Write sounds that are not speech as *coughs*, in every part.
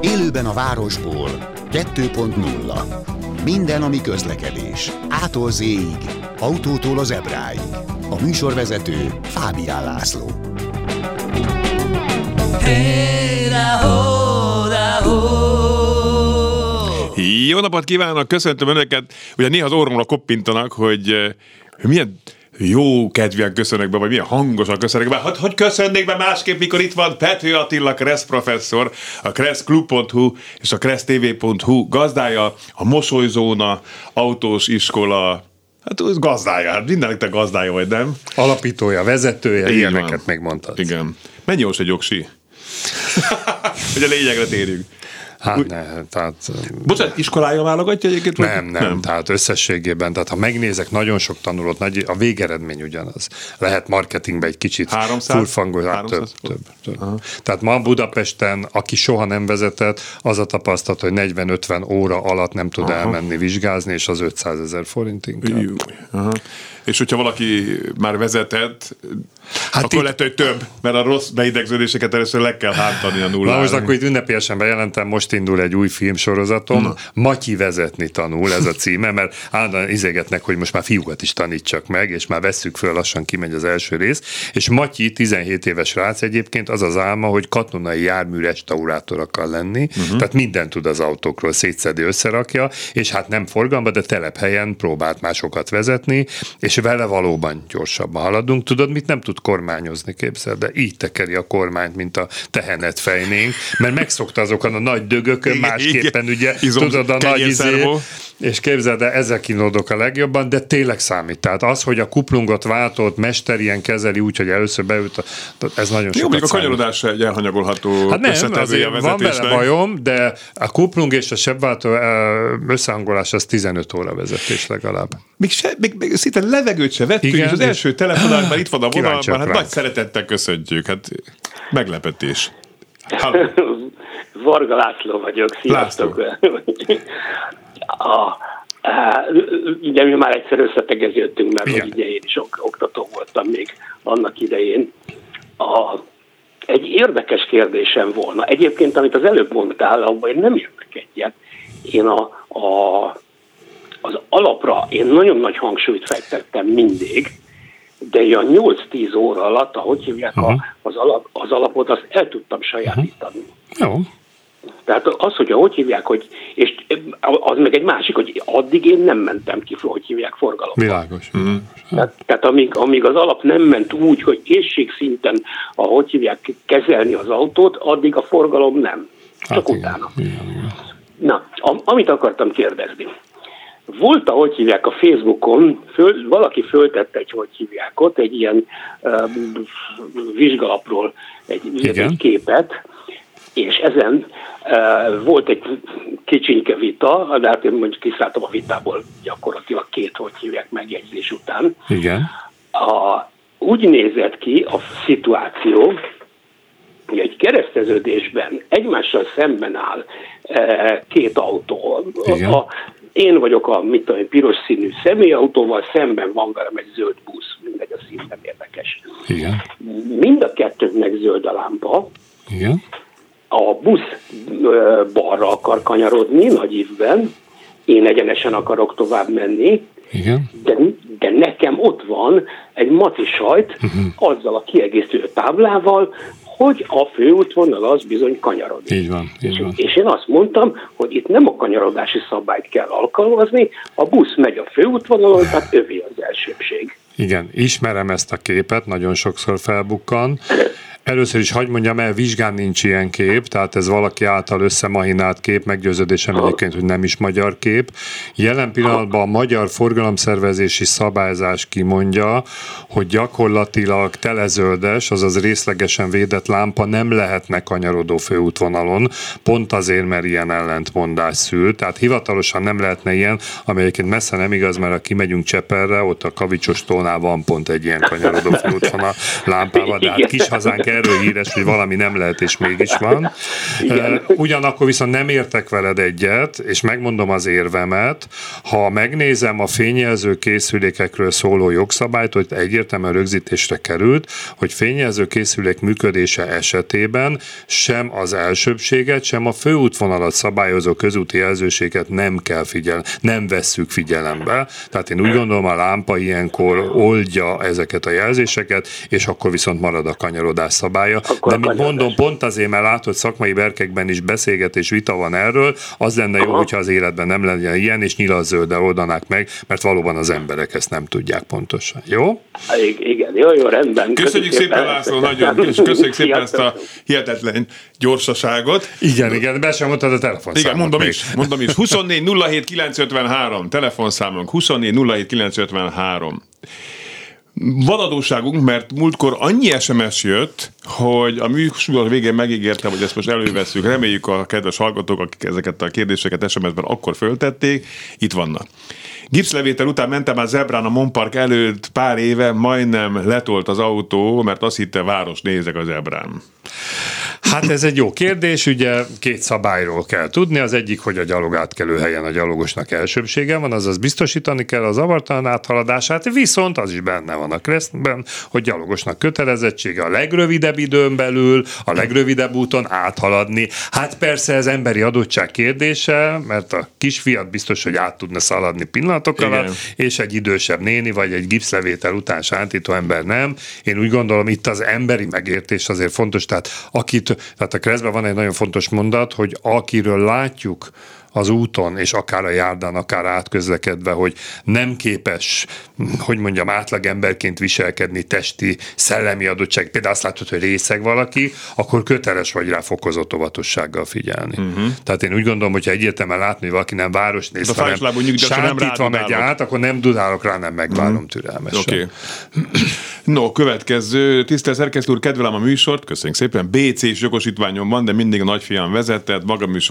Élőben a városból 2.0 Minden, ami közlekedés. Ától z autótól az ebráig. A műsorvezető Fábián László. Jó napot kívánok, köszöntöm Önöket. Ugye néha az orromra koppintanak, hogy milyen jó kedvűen köszönök be, vagy milyen hangosan köszönök be. Hogy, hogy köszönnék be másképp, mikor itt van Pető Attila Kressz professzor, a kresszklub.hu és a kressztv.hu gazdája, a Mosolyzóna, autós iskola, Hát az gazdája, hát mindenek te gazdája vagy, nem? Alapítója, vezetője, Így ilyeneket van. megmondtad. Igen. Mennyi jó egy jogsi? hogy a lényegre térjünk. Hát ne, tehát... Bocsánat, iskolája válogatja egyébként? Nem, nem, nem, tehát összességében, tehát ha megnézek, nagyon sok tanulót, nagy, a végeredmény ugyanaz. Lehet marketingbe egy kicsit 300? furfangol, hát több, több, több. Tehát ma Budapesten, aki soha nem vezetett, az a tapasztalat, hogy 40-50 óra alatt nem tud Aha. elmenni vizsgázni, és az 500 ezer forint inkább. Jú, Aha. És hogyha valaki már vezetett, Hát akkor itt... lehet, hogy több, mert a rossz beidegződéseket először le kell hántani a nullára. Na most akkor itt ünnepélyesen bejelentem, most indul egy új filmsorozatom, Na. Matyi vezetni tanul, ez a címe, mert állandóan izégetnek, hogy most már fiúkat is tanítsak meg, és már vesszük föl, lassan kimegy az első rész, és Matyi 17 éves rác egyébként az az álma, hogy katonai jármű restaurátor akar lenni, uh-huh. tehát mindent tud az autókról, szétszedi, összerakja, és hát nem forgalomba, de telephelyen próbált másokat vezetni, és vele valóban gyorsabban haladunk. Tudod, mit nem tud kormányozni, képzeld, de így tekeri a kormányt, mint a tehenet fejnénk, mert megszokta azokon a nagy dögökön, másképpen ugye, izom, tudod, a nagy izé, és képzeld, de ezzel kínlódok a legjobban, de tényleg számít. Tehát az, hogy a kuplungot váltott mester ilyen kezeli úgy, hogy először beült, ez nagyon Jó, sokat a kanyarodás egy elhanyagolható Hát nem, azért van vele bajom, de a kuplung és a sebváltó összehangolás az 15 óra vezetés legalább. Még, se, még, még szinte levegőt se vettünk, Igen, és az első telefonálban itt van a vonalban, hát nagy szeretettel köszönjük, hát meglepetés. *laughs* Varga László vagyok, sziasztok! László. *laughs* a, ugye mi már egyszer összetegeződtünk, mert hogy ugye én is ok- oktató voltam még annak idején. A, egy érdekes kérdésem volna. Egyébként, amit az előbb mondtál, abban én nem értek egyet. Én a, a, az alapra én nagyon nagy hangsúlyt fektettem mindig, de a 8-10 óra alatt, ahogy hívják uh-huh. az, alap, az alapot, azt el tudtam sajátítani. Uh-huh. Jó. Tehát az, hogy hogy hívják, hogy, és az meg egy másik, hogy addig én nem mentem ki, hogy hívják forgalomba. Világos. Mm. Tehát, tehát amíg, amíg az alap nem ment úgy, hogy készségszinten, ahogy hívják kezelni az autót, addig a forgalom nem. Csak hát utána. Igen, igen. Na, am, amit akartam kérdezni. Volt, ahogy hívják a Facebookon, föl, valaki föltette egy, hogy hívják ott, egy ilyen uh, vizsgalapról egy, egy képet, és ezen uh, volt egy kicsinke vita, de hát én mondjuk kiszálltam a vitából gyakorlatilag két, hogy hívják megjegyzés után. Igen. A, úgy nézett ki a szituáció, hogy egy kereszteződésben egymással szemben áll uh, két autó. Igen. A, én vagyok a mit tudom, piros színű személyautóval, szemben van velem egy zöld busz, mindegy a szín nem érdekes. Igen. Mind a kettőnknek zöld a lámpa. Igen a busz balra akar kanyarodni nagy évben, én egyenesen akarok tovább menni, Igen. De, de nekem ott van egy maci sajt uh-huh. azzal a kiegészítő táblával, hogy a főútvonal az bizony kanyarodik. Így van, így van. És, én azt mondtam, hogy itt nem a kanyarodási szabályt kell alkalmazni, a busz megy a főútvonalon, tehát övé az elsőbség. Igen, ismerem ezt a képet, nagyon sokszor felbukkan. Először is hagyd mondjam el, vizsgán nincs ilyen kép, tehát ez valaki által összemahinált kép, meggyőződésem egyébként, hogy nem is magyar kép. Jelen pillanatban a magyar forgalomszervezési szabályzás kimondja, hogy gyakorlatilag telezöldes, azaz részlegesen védett lámpa nem lehetne kanyarodó főútvonalon, pont azért, mert ilyen ellentmondás szül. Tehát hivatalosan nem lehetne ilyen, ami egyébként messze nem igaz, mert ha kimegyünk Cseperre, ott a Kavicsos tónál van pont egy ilyen kanyarodó főútvonal lámpával, de hát kis hazánk erről híres, hogy valami nem lehet, és mégis van. Igen. Ugyanakkor viszont nem értek veled egyet, és megmondom az érvemet, ha megnézem a fényjelző készülékekről szóló jogszabályt, hogy egyértelműen rögzítésre került, hogy fényjelző készülék működése esetében sem az elsőbséget, sem a főútvonalat szabályozó közúti jelzőséget nem kell figyelni, nem vesszük figyelembe. Tehát én úgy gondolom, a lámpa ilyenkor oldja ezeket a jelzéseket, és akkor viszont marad a kanyarodás szabálya. Akkor De mint mondom, pont azért, mert látod, szakmai berkekben is beszélgetés, vita van erről, az lenne jó, hogyha az életben nem lenne ilyen, és nyilaszölddel oldanák meg, mert valóban az emberek ezt nem tudják pontosan. Jó? Igen, jó, jó, rendben. Köszönjük szépen, szépen László, nagyon, és köszönjük szépen ezt a hihetetlen gyorsaságot. Igen, igen, be sem mondtad a telefonszámot. Igen, mondom még. is, mondom is. 24 07 953, telefonszámunk 24 07 953. Van adóságunk, mert múltkor annyi SMS jött, hogy a műsor végén megígértem, hogy ezt most előveszünk. Reméljük a kedves hallgatók, akik ezeket a kérdéseket SMS-ben akkor föltették, itt vannak. Gipszlevétel után mentem a Zebrán a Monpark előtt pár éve, majdnem letolt az autó, mert azt hitte város nézek a Zebrán. Hát ez egy jó kérdés, ugye két szabályról kell tudni. Az egyik, hogy a gyalog átkelő helyen a gyalogosnak elsőbsége van, azaz biztosítani kell az zavartalan áthaladását, viszont az is benne van a kresztben, hogy gyalogosnak kötelezettsége a legrövidebb időn belül, a legrövidebb úton áthaladni. Hát persze ez emberi adottság kérdése, mert a kisfiat biztos, hogy át tudna szaladni pillanatok Igen. alatt, és egy idősebb néni, vagy egy gipszlevétel után sántító ember nem. Én úgy gondolom, itt az emberi megértés azért fontos, tehát akit tehát a keresztben van egy nagyon fontos mondat, hogy akiről látjuk, az úton, és akár a járdán, akár átközlekedve, hogy nem képes, hogy mondjam, átlagemberként viselkedni testi, szellemi adottság. Például azt látod, hogy részeg valaki, akkor köteles vagy rá fokozott óvatossággal figyelni. Uh-huh. Tehát én úgy gondolom, hogyha egyértelműen látni, hogy valaki nem városnéz, hanem sántítva megy át, akkor nem dudálok rá, nem megvárom uh-huh. türelmesen. Okay. *clears throat* No, következő. Tisztelt szerkesztő úr, kedvelem a műsort, köszönjük szépen. BC-s jogosítványom van, de mindig a nagyfiam vezetett, magam is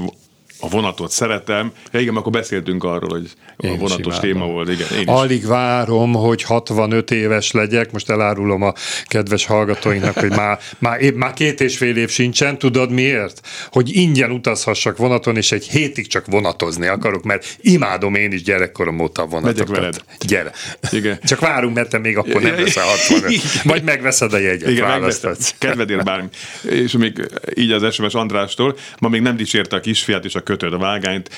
a vonatot szeretem. Ja, igen, akkor beszéltünk arról, hogy én a vonatos téma volt. Igen, én is. Alig várom, hogy 65 éves legyek. Most elárulom a kedves hallgatóinknak, hogy már, már, már két és fél év sincsen. Tudod miért? Hogy ingyen utazhassak vonaton, és egy hétig csak vonatozni akarok, mert imádom én is gyerekkorom óta a vonatokat. Megyek veled. Gyere. Igen. Csak várunk, mert te még akkor nem veszel 65. Vagy megveszed a jegyet, Igen, választatsz. Kedvedért bármi. És még így az SMS Andrástól, ma még nem dicsérte a kisfiát és a kötöd a vágányt. *laughs*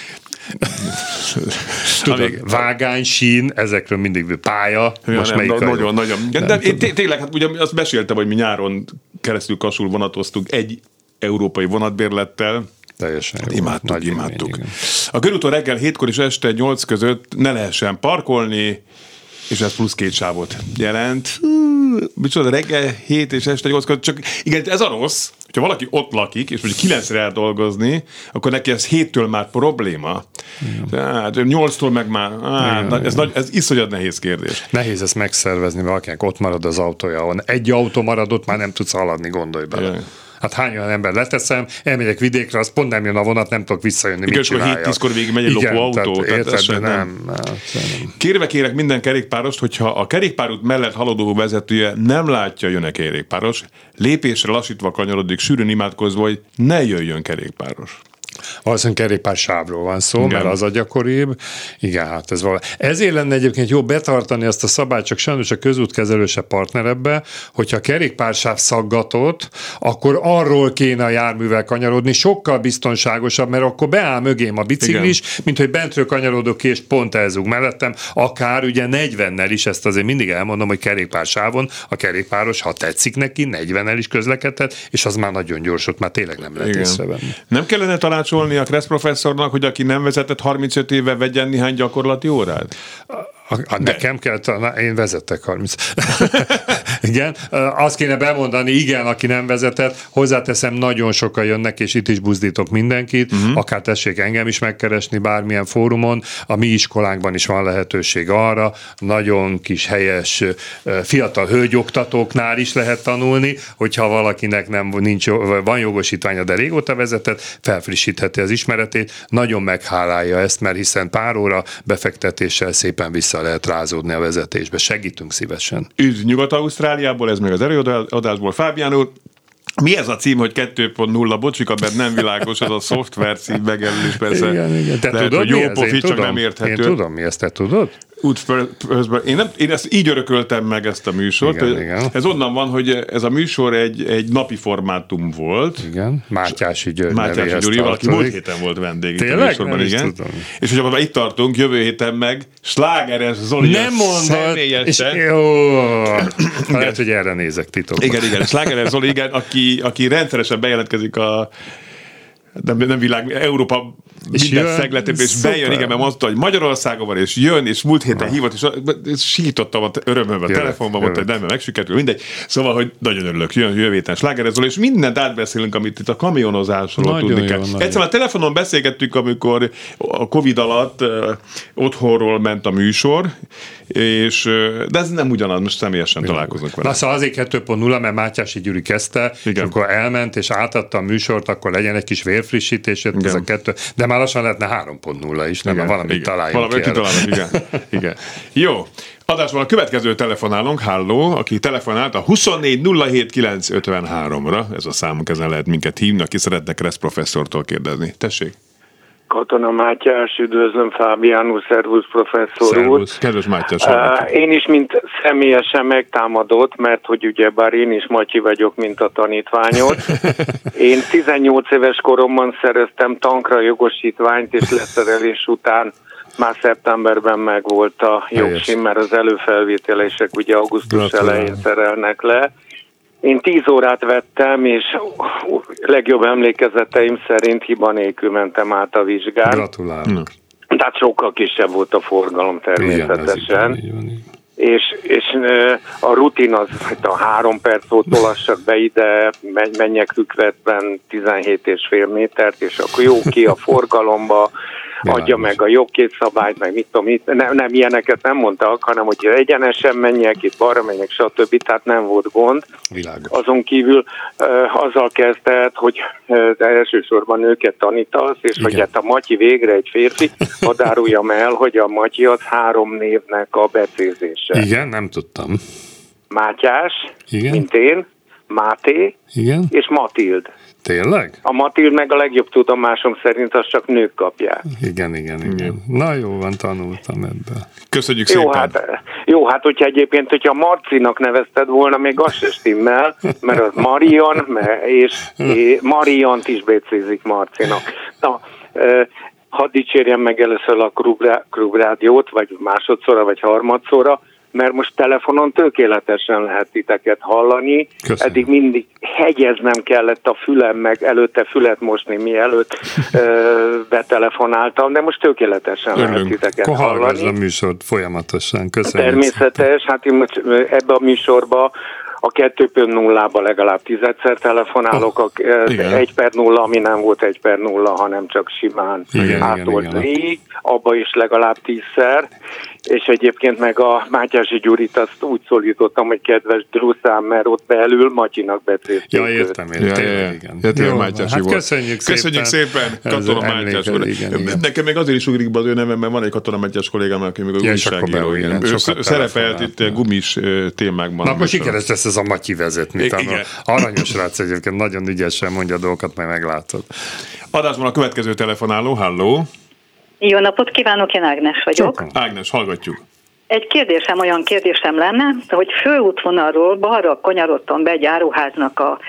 Tudod, Amíg, vágány, sín, ezekről mindig pálya. Ja, most nem, melyik nagyon, nagyon. De, de én tényleg, hát ugye azt meséltem, hogy mi nyáron keresztül kasul vonatoztunk egy európai vonatbérlettel, Teljesen jó. Imádtuk, Nagy imádtuk. Élmény, a körúton reggel 7-kor és este 8 között ne lehessen parkolni, és ez plusz két sávot jelent. Micsoda, reggel 7 és este 8 között, csak igen, ez a rossz, hogyha valaki ott lakik, és mondjuk 9 el dolgozni, akkor neki ez héttől már probléma. Tehát 8-tól meg már, á, Igen, ez, nagy, ez iszonyat nehéz kérdés. Nehéz ezt megszervezni, valakinek ott marad az autója, egy autó maradott, már nem tudsz haladni, gondolj bele. Igen. Hát hány olyan ember leteszem, elmegyek vidékre, az pont nem jön a vonat, nem tudok visszajönni, Igen, mit csináljak. 7-10-kor végig megy egy lopó autó. Tehát, tehát érted, nem, nem, nem. Kérve kérek minden kerékpárost, hogyha a kerékpárút mellett haladó vezetője nem látja, jön-e kerékpáros, lépésre lassítva kanyarodik, sűrűn imádkozva, hogy ne jöjjön kerékpáros. Valószínűleg kerékpár sávról van szó, Igen. mert az a gyakoribb. Igen, hát ez valami. Ezért lenne egyébként jó betartani azt a szabályt, csak sajnos a közútkezelő se partner ebbe, hogyha a kerékpársáv szaggatott, akkor arról kéne a járművel kanyarodni, sokkal biztonságosabb, mert akkor beáll mögém a biciklis, Igen. mint hogy bentről kanyarodok ki, és pont elzúg mellettem, akár ugye 40-nel is, ezt azért mindig elmondom, hogy kerékpársávon a kerékpáros, ha tetszik neki, 40-nel is közlekedhet, és az már nagyon gyors, ott már tényleg nem lehet észrevenni. Nem kellene talán tanácsolni a Kressz professzornak, hogy aki nem vezetett 35 éve vegyen néhány gyakorlati órát? A, a nekem kell, na, én vezettek 30. *laughs* igen, azt kéne bemondani, igen, aki nem vezetett, hozzáteszem, nagyon sokan jönnek, és itt is buzdítok mindenkit, uh-huh. akár tessék engem is megkeresni bármilyen fórumon, a mi iskolánkban is van lehetőség arra, nagyon kis helyes fiatal hölgyoktatóknál is lehet tanulni, hogyha valakinek nem nincs, van jogosítványa, de régóta vezetett, felfrissítheti az ismeretét, nagyon meghálálja ezt, mert hiszen pár óra befektetéssel szépen vissza lehet rázódni a vezetésbe. Segítünk szívesen. Üdv Nyugat-Ausztráliából, ez még az erőadásból. Fábián úr, mi ez a cím, hogy 2.0? Bocsika, mert nem világos, az a szoftver cím megelőzés persze. Igen, igen. Te Lehet, tudod, hogy jó ez? pofi, csak tudom. nem érthető. Én tudom, mi ezt te tudod? Útközben. Én, nem, én ezt így örököltem meg ezt a műsort. Igen, hogy igen. Ez onnan van, hogy ez a műsor egy, egy napi formátum volt. Igen, Mátyási György Mátyási Gyuri, valaki múlt héten volt vendég itt a Tényleg? műsorban, Nem igen. És hogyha már itt tartunk, jövő héten meg Slágeres Zoli Nem mondod, és jó, lehet, hogy erre nézek titokban. Igen, igen, Slágeres Zoli, igen, aki, aki rendszeresen bejelentkezik a nem, nem világ, Európa És minden jön? szegletében, és Szuper. bejön, igen, mert mondta, hogy Magyarországon van, és jön, és múlt héten hívott, és, és sítottam a örömömben, a telefonban, mondta, hogy nem, megsikerül, mindegy. Szóval, hogy nagyon örülök, jön jövő héten Slágeres Zoli, és mindent átbeszélünk, amit itt a kamionozásról Nagyon tudni jó, kell. nagyon Egyszerűen a telefonon beszélgettük, amikor a Covid alatt uh, otthonról ment a műsor, és, de ez nem ugyanaz, most személyesen találkozunk vele. Na szóval azért 2.0, mert Mátyási Gyuri kezdte, Igen. és akkor elment, és átadta a műsort, akkor legyen egy kis vérfrissítés, jött ez Igen. a kettő, de már lassan lehetne 3.0 is, nem, mert valamit találjunk Valamit kitalálunk, igen. *laughs* igen. Jó. Adásban a következő telefonálunk, Halló, aki telefonált a 24 07 953-ra, ez a számunk, ezen lehet minket hívni, aki szeretne Kressz professzortól kérdezni. Tessék. Katona Mátyás, üdvözlöm Fábiánus, szervusz professzor úr. Szervusz. Kedves Mátyás. Uh, én is, mint személyesen megtámadott, mert hogy ugye bár én is Matyi vagyok, mint a tanítványod. *laughs* Én 18 éves koromban szereztem tankra jogosítványt, és leszerelés után már szeptemberben megvolt a jogsim, mert az előfelvételések ugye augusztus elején szerelnek le. Én 10 órát vettem, és legjobb emlékezeteim szerint hiba nélkül mentem át a vizsgán. Gratulálok. Tehát sokkal kisebb volt a forgalom Igen, természetesen. van, van. és, és a rutin az, hát a három perc óta tolassak be ide, menj- menjek rükvetben 17 és fél métert, és akkor jó ki a forgalomba, adja Világos. meg a jogkészszabályt, meg mit tudom, mit, nem, nem ilyeneket nem mondtak, hanem hogy egyenesen menjek, itt balra menjek, stb. Tehát nem volt gond. Világos. Azon kívül azzal kezdett, hogy elsősorban őket tanítasz, és Igen. hogy hát a Matyi végre egy férfi, *laughs* hadd áruljam el, hogy a Matyi az három névnek a becézése. Igen, nem tudtam. Mátyás, Igen. mint én, Máté Igen? és Matild. Tényleg? A Matild meg a legjobb tudomásom szerint azt csak nők kapják. Igen, igen, igen. Na jó van, tanultam ebből. Köszönjük Jó szépen. hát, jó, hát hogyha egyébként, hogyha Marcinak nevezted volna, még az se stimmel, mert az Marian, me- és, és Mariant is becézik Marcinak. Na, hadd dicsérjem meg először a Klub- Klub Rádiót, vagy másodszorra, vagy harmadszorra, mert most telefonon tökéletesen lehet titeket hallani. Köszönöm. Eddig mindig hegyeznem kellett a fülem, meg előtte fület mosni, mielőtt ö, betelefonáltam, de most tökéletesen lehet Örülünk. titeket Akkor hallgass hallani. a műsort folyamatosan. Köszönjük. Természetes, hát én most ebbe a műsorba a 2.0-ba legalább tízedszer telefonálok, a igen. 1 per 0, ami nem volt 1 per 0, hanem csak simán átolt igen. végig, abba is legalább tízszer, és egyébként meg a Mátyási Gyurit azt úgy szólítottam, hogy kedves Druszám, mert ott belül Matyinak becélték Ja, értem, értem. Ja, ja, tényleg, ja. igen. Ja, Jó, Mátyási hát volt. köszönjük szépen. Köszönjük szépen, Katona Mátyás úr. Igen, igen. Nekem még azért is ugrik be az ő nevem, mert van egy Katona Mátyás kollégám, aki még a Ja, újságíró. Ő szerepelt itt gumis ö, témákban. Na Műsor. sikeres lesz ez a Matyi vezetni. Aranyos rác egyébként, nagyon ügyesen mondja a dolgokat, majd meglátod. Adásban a következő telefonáló, halló. Jó napot kívánok, én Ágnes vagyok. Ágnes, hallgatjuk. Egy kérdésem, olyan kérdésem lenne, hogy főútvonalról balra kanyarodtam be egy áruháznak a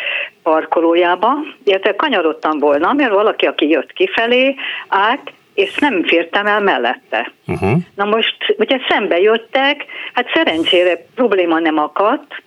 parkolójába, illetve kanyarodtam volna, mert valaki, aki jött kifelé, állt, és nem fértem el mellette. Uh-huh. Na most ugye szembe jöttek, hát szerencsére probléma nem akadt,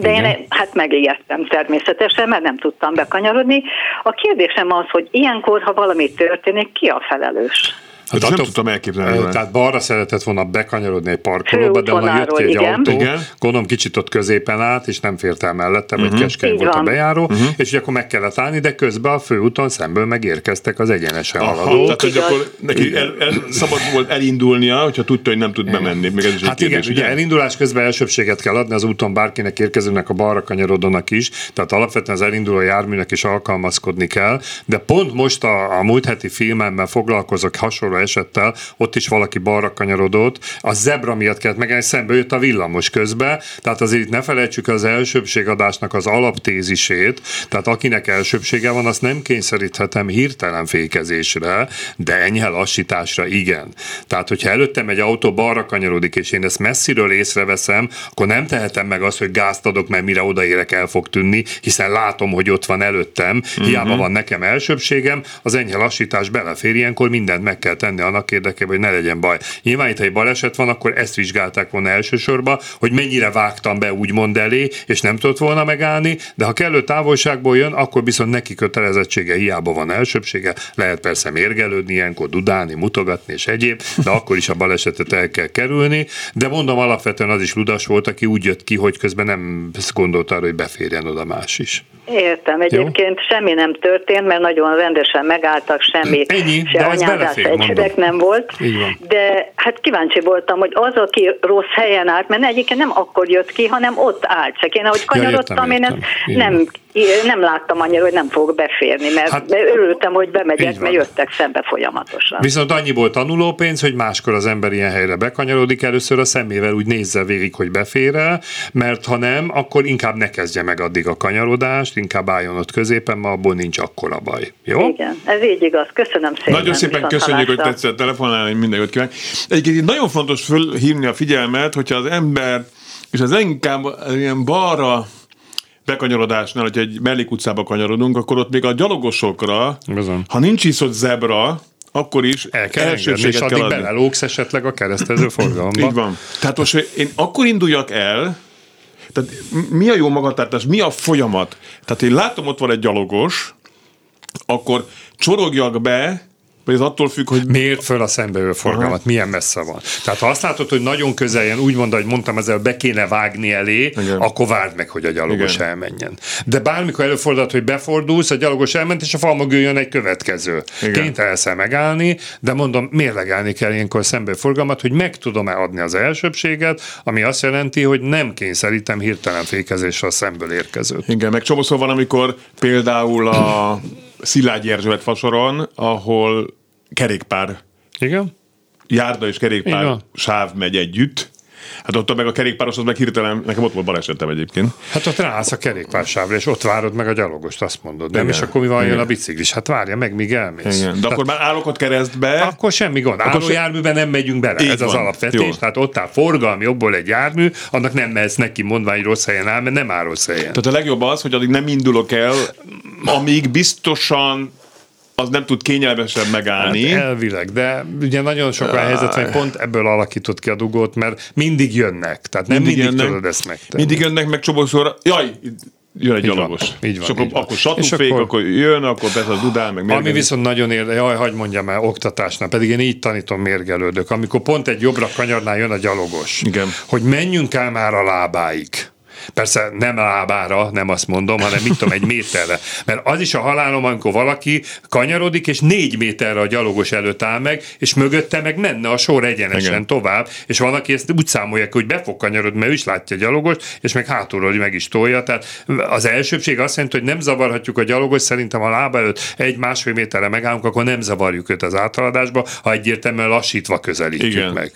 de Igen. én hát megijedtem természetesen, mert nem tudtam bekanyarodni. A kérdésem az, hogy ilyenkor, ha valami történik, ki a felelős? Hát ezt nem attól- tudtam elképzelni. Tehát balra szeretett volna bekanyarodni egy parkolóba, de onnan jött ki egy Főútvonalról, autó, igen. gondolom kicsit ott középen állt, és nem fért el mellette, vagy uh-huh. keskeny Így volt a van. bejáró, uh-huh. és ugye akkor meg kellett állni, de közben a főúton szemből megérkeztek az egyenesen Aha, haladók. tehát, hogy akkor neki el, el, szabad volt elindulnia, hogyha tudta, hogy nem tud bemenni. Még ez is egy Hát igen, kérdés, ugye elindulás közben elsőbséget kell adni az úton bárkinek érkezőnek a balra kanyarodónak is, tehát alapvetően az elinduló járműnek is alkalmazkodni kell, de pont most a, a múlt heti filmemben foglalkozok hasonló esettel, ott is valaki balra kanyarodott, a zebra miatt kellett megállni, szembe jött a villamos közbe, tehát azért itt ne felejtsük az elsőbségadásnak az alaptézisét, tehát akinek elsőbsége van, azt nem kényszeríthetem hirtelen fékezésre, de enyhe lassításra igen. Tehát, hogyha előttem egy autó balra kanyarodik, és én ezt messziről észreveszem, akkor nem tehetem meg azt, hogy gázt adok, mert mire odaérek el fog tűnni, hiszen látom, hogy ott van előttem, hiába uh-huh. van nekem elsőbségem, az enyhe lassítás belefér, ilyenkor mindent meg kell tenni annak érdekében, hogy ne legyen baj. Nyilván itt, ha egy baleset van, akkor ezt vizsgálták volna elsősorban, hogy mennyire vágtam be úgymond elé, és nem tudott volna megállni, de ha kellő távolságból jön, akkor viszont neki kötelezettsége hiába van elsőbsége, lehet persze mérgelődni, ilyenkor dudálni, mutogatni és egyéb, de akkor is a balesetet el kell kerülni, de mondom, alapvetően az is ludas volt, aki úgy jött ki, hogy közben nem gondolta arra, hogy beférjen oda más is. Értem, egyébként Jó? semmi nem történt, mert nagyon rendesen megálltak, semmi Ennyi, se anyázás, egységek nem volt. De hát kíváncsi voltam, hogy az, aki rossz helyen állt, mert egyébként nem akkor jött ki, hanem ott állt. Csak én ahogy kanyarodtam, ja, értem, értem. én ezt nem nem láttam annyira, hogy nem fogok beférni, mert hát, örültem, hogy bemegyek, mert jöttek szembe folyamatosan. Viszont annyiból tanulópénz, hogy máskor az ember ilyen helyre bekanyarodik, először a szemével úgy nézze végig, hogy befér mert ha nem, akkor inkább ne kezdje meg addig a kanyarodást, inkább álljon ott középen, mert abból nincs akkora baj. Jó? Igen, ez így igaz. Köszönöm szépen. Nagyon szépen köszönjük, hogy tetszett telefonálni, minden jót kívánok. Egyébként nagyon fontos fölhívni a figyelmet, hogyha az ember és az inkább ilyen balra bekanyarodásnál, hogy egy mellékutcába kanyarodunk, akkor ott még a gyalogosokra, Bizony. ha nincs is ott zebra, akkor is El kell engedni, és addig belelógsz esetleg a keresztező *laughs* forgalomba. Így van. Tehát most én akkor induljak el, tehát mi a jó magatartás, mi a folyamat? Tehát én látom, ott van egy gyalogos, akkor csorogjak be, vagy ez attól függ, hogy... Miért föl a szembeülő forgalmat, Aha. milyen messze van. Tehát ha azt látod, hogy nagyon közel jön, úgy mondta, hogy mondtam, ezzel be kéne vágni elé, Igen. akkor várd meg, hogy a gyalogos Igen. elmenjen. De bármikor előfordulhat, hogy befordulsz, a gyalogos elment, és a fal mögül jön egy következő. Kénytelen megállni, de mondom, mérlegelni kell ilyenkor szembe forgalmat, hogy meg tudom-e adni az elsőbséget, ami azt jelenti, hogy nem kényszerítem hirtelen fékezésre a szemből érkezőt. Igen, meg csomószor van, amikor például a Szilágyi Erzsébet fasoron, ahol kerékpár. Igen? Járda és kerékpár Igen. sáv megy együtt. Hát ott meg a kerékpáros, az meg hirtelen, nekem ott volt balesetem egyébként. Hát ott ráállsz a kerékpársávra, és ott várod meg a gyalogost, azt mondod. Nem, Igen. és akkor mi van, jön a biciklis? Hát várja meg, míg elmész. Igen. De Tehát, akkor már állok ott keresztbe. Akkor semmi gond. Álló se... járműben nem megyünk bele. Így Ez van. az alapvetés. Jó. Tehát ott áll forgalmi jobból egy jármű, annak nem mehetsz neki mondva, hogy rossz helyen áll, mert nem áll rossz helyen. Tehát a legjobb az, hogy addig nem indulok el, amíg biztosan az nem tud kényelmesen megállni. Hát elvileg, de ugye nagyon sok a helyzet, hogy pont ebből alakított ki a dugót, mert mindig jönnek, tehát nem mindig, mindig jönnek, tudod ezt megtenni. Mindig jönnek meg csomószor, jaj, jön egy gyalogos. Van, így van, és akkor, így akkor satúfék, akkor, akkor jön, akkor persze a dudál, meg mérgelő. Ami viszont nagyon érde, jaj, hagyd mondjam el, oktatásnál, pedig én így tanítom mérgelődök, amikor pont egy jobbra kanyarnál jön a gyalogos. Igen. Hogy menjünk el már a lábáig Persze nem lábára, nem azt mondom, hanem mit tudom, egy *laughs* méterre. Mert az is a halálom, amikor valaki kanyarodik, és négy méterre a gyalogos előtt áll meg, és mögötte meg menne a sor egyenesen Igen. tovább, és van, aki ezt úgy számolja, hogy be fog kanyarodni, mert ő is látja a gyalogos, és meg hátulról meg is tolja. Tehát az elsőbség azt jelenti, hogy nem zavarhatjuk a gyalogos, szerintem a lába előtt egy-másfél méterre megállunk, akkor nem zavarjuk őt az áthaladásba, ha egyértelműen lassítva közelítjük Igen. meg.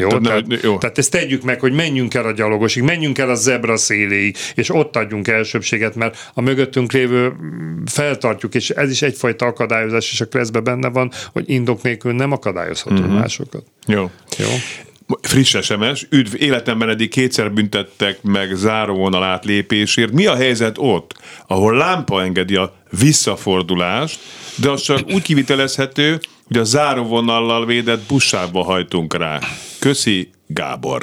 Jó? Tehát, tehát, jó. tehát ezt tegyük meg, hogy menjünk el a gyalogosig, menjünk el a zebra széléig, és ott adjunk elsőbséget, mert a mögöttünk lévő feltartjuk, és ez is egyfajta akadályozás, és a kreszbe benne van, hogy indok nélkül nem akadályozhatunk uh-huh. másokat. Jó. Jó. Friss SMS, üdv, életemben eddig kétszer büntettek meg záróvonal átlépésért. Mi a helyzet ott, ahol lámpa engedi a visszafordulást, de az csak úgy kivitelezhető, hogy a záróvonallal védett buszába hajtunk rá. Köszi, Gábor.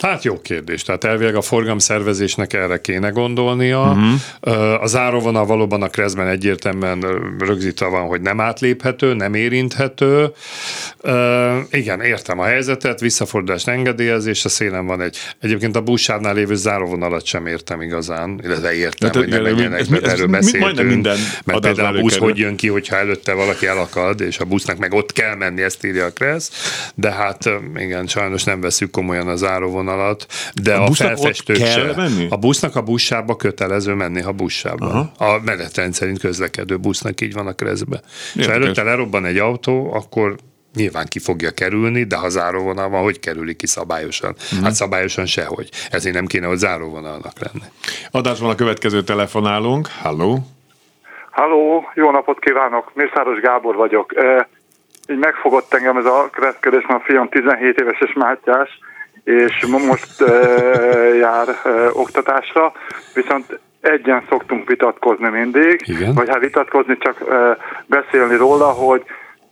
Hát jó kérdés. Tehát elvileg a forgalomszervezésnek erre kéne gondolnia. Uh-huh. A záróvonal valóban a kreszben egyértelműen rögzítve van, hogy nem átléphető, nem érinthető. Igen, értem a helyzetet, visszafordulást engedélyezés, a szélen van egy. Egyébként a buszsávnál lévő záróvonalat sem értem igazán, illetve értem, de, hogy nem menjenek, ez, mert ez, erről beszéltünk. Minden mert például a busz hogy jön ki, hogyha előtte valaki elakad, és a busznak meg ott kell menni, ezt írja a Kressz, de hát igen, sajnos nem veszük komolyan a záróvonalat vonalat, de a, a felfestők se. Menni? A busznak a buszába kötelező menni, ha buszában. A menetrend szerint közlekedő busznak így van a keresztbe. És ha előtte lerobban egy autó, akkor nyilván ki fogja kerülni, de ha záróvonal van, hogy kerüli ki szabályosan? Mm. Hát szabályosan sehogy. Ezért nem kéne, hogy záróvonalnak lenni. Adásban a következő telefonálunk. Halló! Halló, jó napot kívánok! Mészáros Gábor vagyok. Így megfogott engem ez a kereszkedés, mert a fiam 17 éves és Mátyás, és most jár oktatásra, viszont egyen szoktunk vitatkozni mindig, Igen. vagy hát vitatkozni, csak beszélni róla, hogy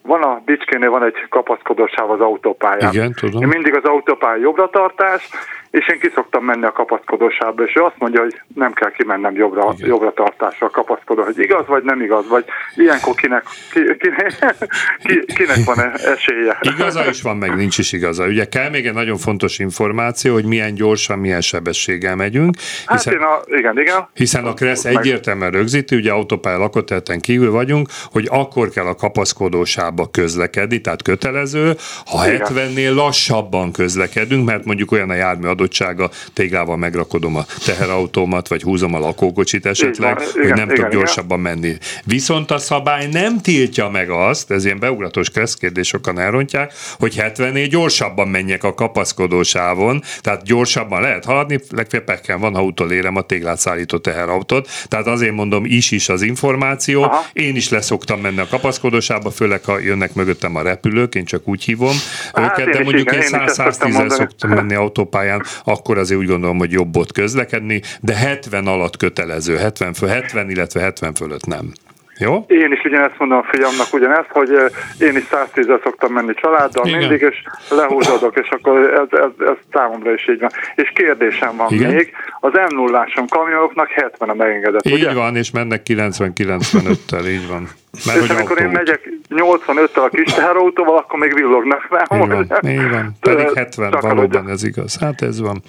van a Bicskénél van egy kapaszkodósáv az autópályán. Igen, tudom. Én mindig az autópálya jobbra tartás, és én kiszoktam menni a kapaszkodósába, és ő azt mondja, hogy nem kell kimennem jobbra, jobbra tartásra kapaszkodó, hogy igaz vagy nem igaz, vagy ilyenkor kinek, ki, kinek, ki, kinek van esélye. Igaza is van, meg nincs is igaza. Ugye kell még egy nagyon fontos információ, hogy milyen gyorsan, milyen sebességgel megyünk. Hát hiszen, hát a, igen, igen. Hiszen a KRESZ egyértelműen rögzíti, ugye autópálya lakottelten kívül vagyunk, hogy akkor kell a kapaszkodósába közlekedni, tehát kötelező, ha 70-nél lassabban közlekedünk, mert mondjuk olyan a jármű adottsága, téglával megrakodom a teherautómat, vagy húzom a lakókocsit esetleg, igen, hogy nem igen, tudok igen, gyorsabban menni. Viszont a szabály nem tiltja meg azt, ez ilyen beugratos kérdés, sokan elrontják, hogy 74 gyorsabban menjek a kapaszkodósávon, tehát gyorsabban lehet haladni, legfeljebb pekken van, ha utolérem a téglát szállító teherautót. Tehát azért mondom, is is az információ. Aha. Én is leszoktam menni a kapaszkodósába, főleg ha jönnek mögöttem a repülők, én csak úgy hívom hát őket, de mondjuk én 100-110-el szoktam menni autópályán, akkor azért úgy gondolom, hogy jobb ott közlekedni, de 70 alatt kötelező, 70, föl, 70 illetve 70 fölött nem. Jó? Én is ugyanezt mondom a fiamnak ugyanezt, hogy én is 110 szoktam menni családdal Igen. mindig, és lehúzódok, és akkor ez, ez, ez számomra is így van. És kérdésem van Igen. még, az m 0 kamionoknak 70 a megengedett, Így ugye? van, és mennek 90-95-tel, így van. Mert és amikor én megyek 85-tel a kis teherautóval, akkor még villognak rá. Így van, így van. pedig 70 valóban ez igaz. Hát ez van.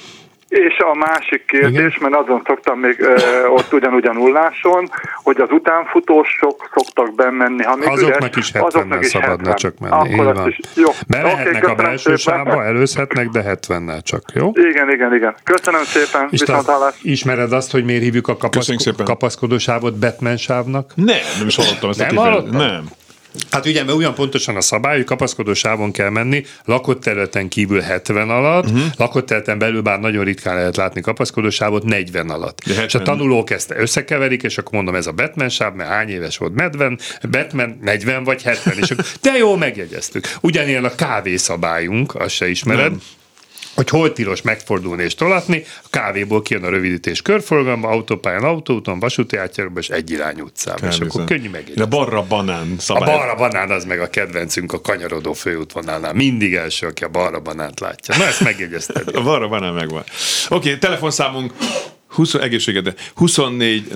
És a másik kérdés, Igen? mert azon szoktam még ö, ott ugyanúgy a nulláson, hogy az utánfutósok szoktak bemenni, ha még Azoknak üres, is 70-nel szabadna 70. csak menni. Akkor van. Is, jó. Bevehetnek okay, a belső sávba, előzhetnek, de 70-nel csak, jó? Igen, igen, igen. Köszönöm szépen, és viszont hallás. Ismered azt, hogy miért hívjuk a kapaszko- kapaszkodó sávot Batman sávnak? Nem, nem is hallottam ezt nem a Nem. Hát ugye, mert olyan pontosan a szabály, hogy kapaszkodó sávon kell menni, lakott területen kívül 70 alatt, uh-huh. lakott területen belül bár nagyon ritkán lehet látni kapaszkodó sávot 40 alatt. De 70. És a tanulók ezt összekeverik, és akkor mondom, ez a Batman sáv, mert hány éves volt Medven, Batman 40 vagy 70, és akkor de jó, megjegyeztük. Ugyanilyen a kávészabályunk, azt se ismered. Nem hogy hol tilos megfordulni és tolatni, a kávéból kijön a rövidítés körforgalomba, autópályán, autóúton, vasúti átjáróban és egyirányú utcában. És akkor könnyű meg. A barra banán szabály. A barra banán az meg a kedvencünk a kanyarodó főútvonalnál. Mindig első, aki a barra banánt látja. Na ezt megjegyezted. a barra banán megvan. Oké, okay, telefonszámunk 20, egészséget, 24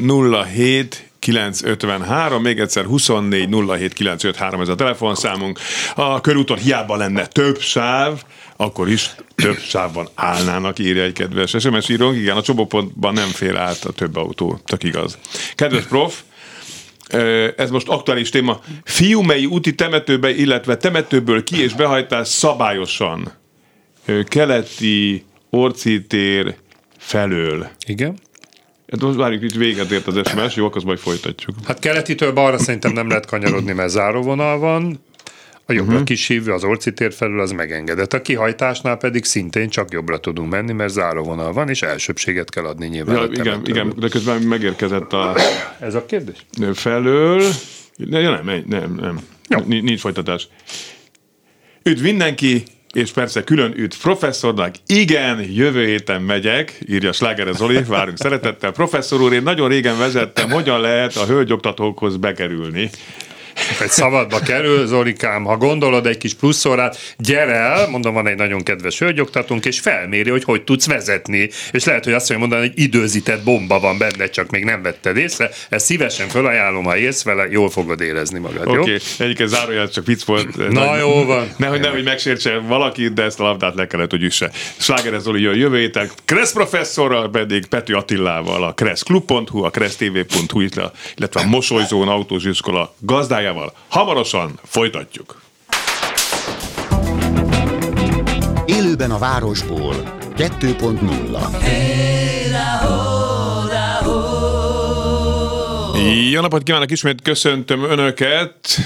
07 953, még egyszer 24 07 953 ez a telefonszámunk. A körúton hiába lenne több sáv, akkor is több sávban állnának, írja egy kedves SMS írónk. Igen, a csobópontban nem fér át a több autó, csak igaz. Kedves prof, ez most aktuális téma. Fiumei úti temetőbe, illetve temetőből ki- és behajtás szabályosan keleti orcitér felől. Igen. Hát most várjuk, itt véget ért az SMS, jó, akkor majd folytatjuk. Hát keletitől balra szerintem nem lehet kanyarodni, mert záróvonal van. A jobbra uh-huh. kisívő, az orci tér felül az megengedett. A kihajtásnál pedig szintén csak jobbra tudunk menni, mert záróvonal van, és elsőbséget kell adni nyilván. Ja, igen, igen, de közben megérkezett a... *coughs* Ez a kérdés? Felől... Ne, nem, nem, nem, nem. Nincs folytatás. Üdv mindenki, és persze külön üdv professzornak. Igen, jövő héten megyek, írja Sláger Zoli, várunk szeretettel. Professzor úr, én nagyon régen vezettem, hogyan lehet a hölgyoktatókhoz bekerülni egy szabadba kerül, Zorikám, ha gondolod egy kis pluszorát, gyere el, mondom, van egy nagyon kedves hölgyoktatónk, és felméri, hogy hogy tudsz vezetni. És lehet, hogy azt mondja mondani, hogy időzített bomba van benne, csak még nem vetted észre. Ezt szívesen felajánlom, ha élsz vele, jól fogod érezni magad. Oké, okay. egyiket zárójel csak vicc volt. Na nagy, jó van. *laughs* Nehogy, nehogy megsértse valakit, de ezt a labdát le kellett, hogy üsse. Sláger Zoli jön jövő héten, Kressz professzorral pedig Pető Attilával, a kresszklub.hu, a kressztv.hu, illetve a Mosolyzón autós iskola gazdájával témájával. Hamarosan folytatjuk. Élőben a városból 2.0 Jó napot kívánok, ismét köszöntöm Önöket.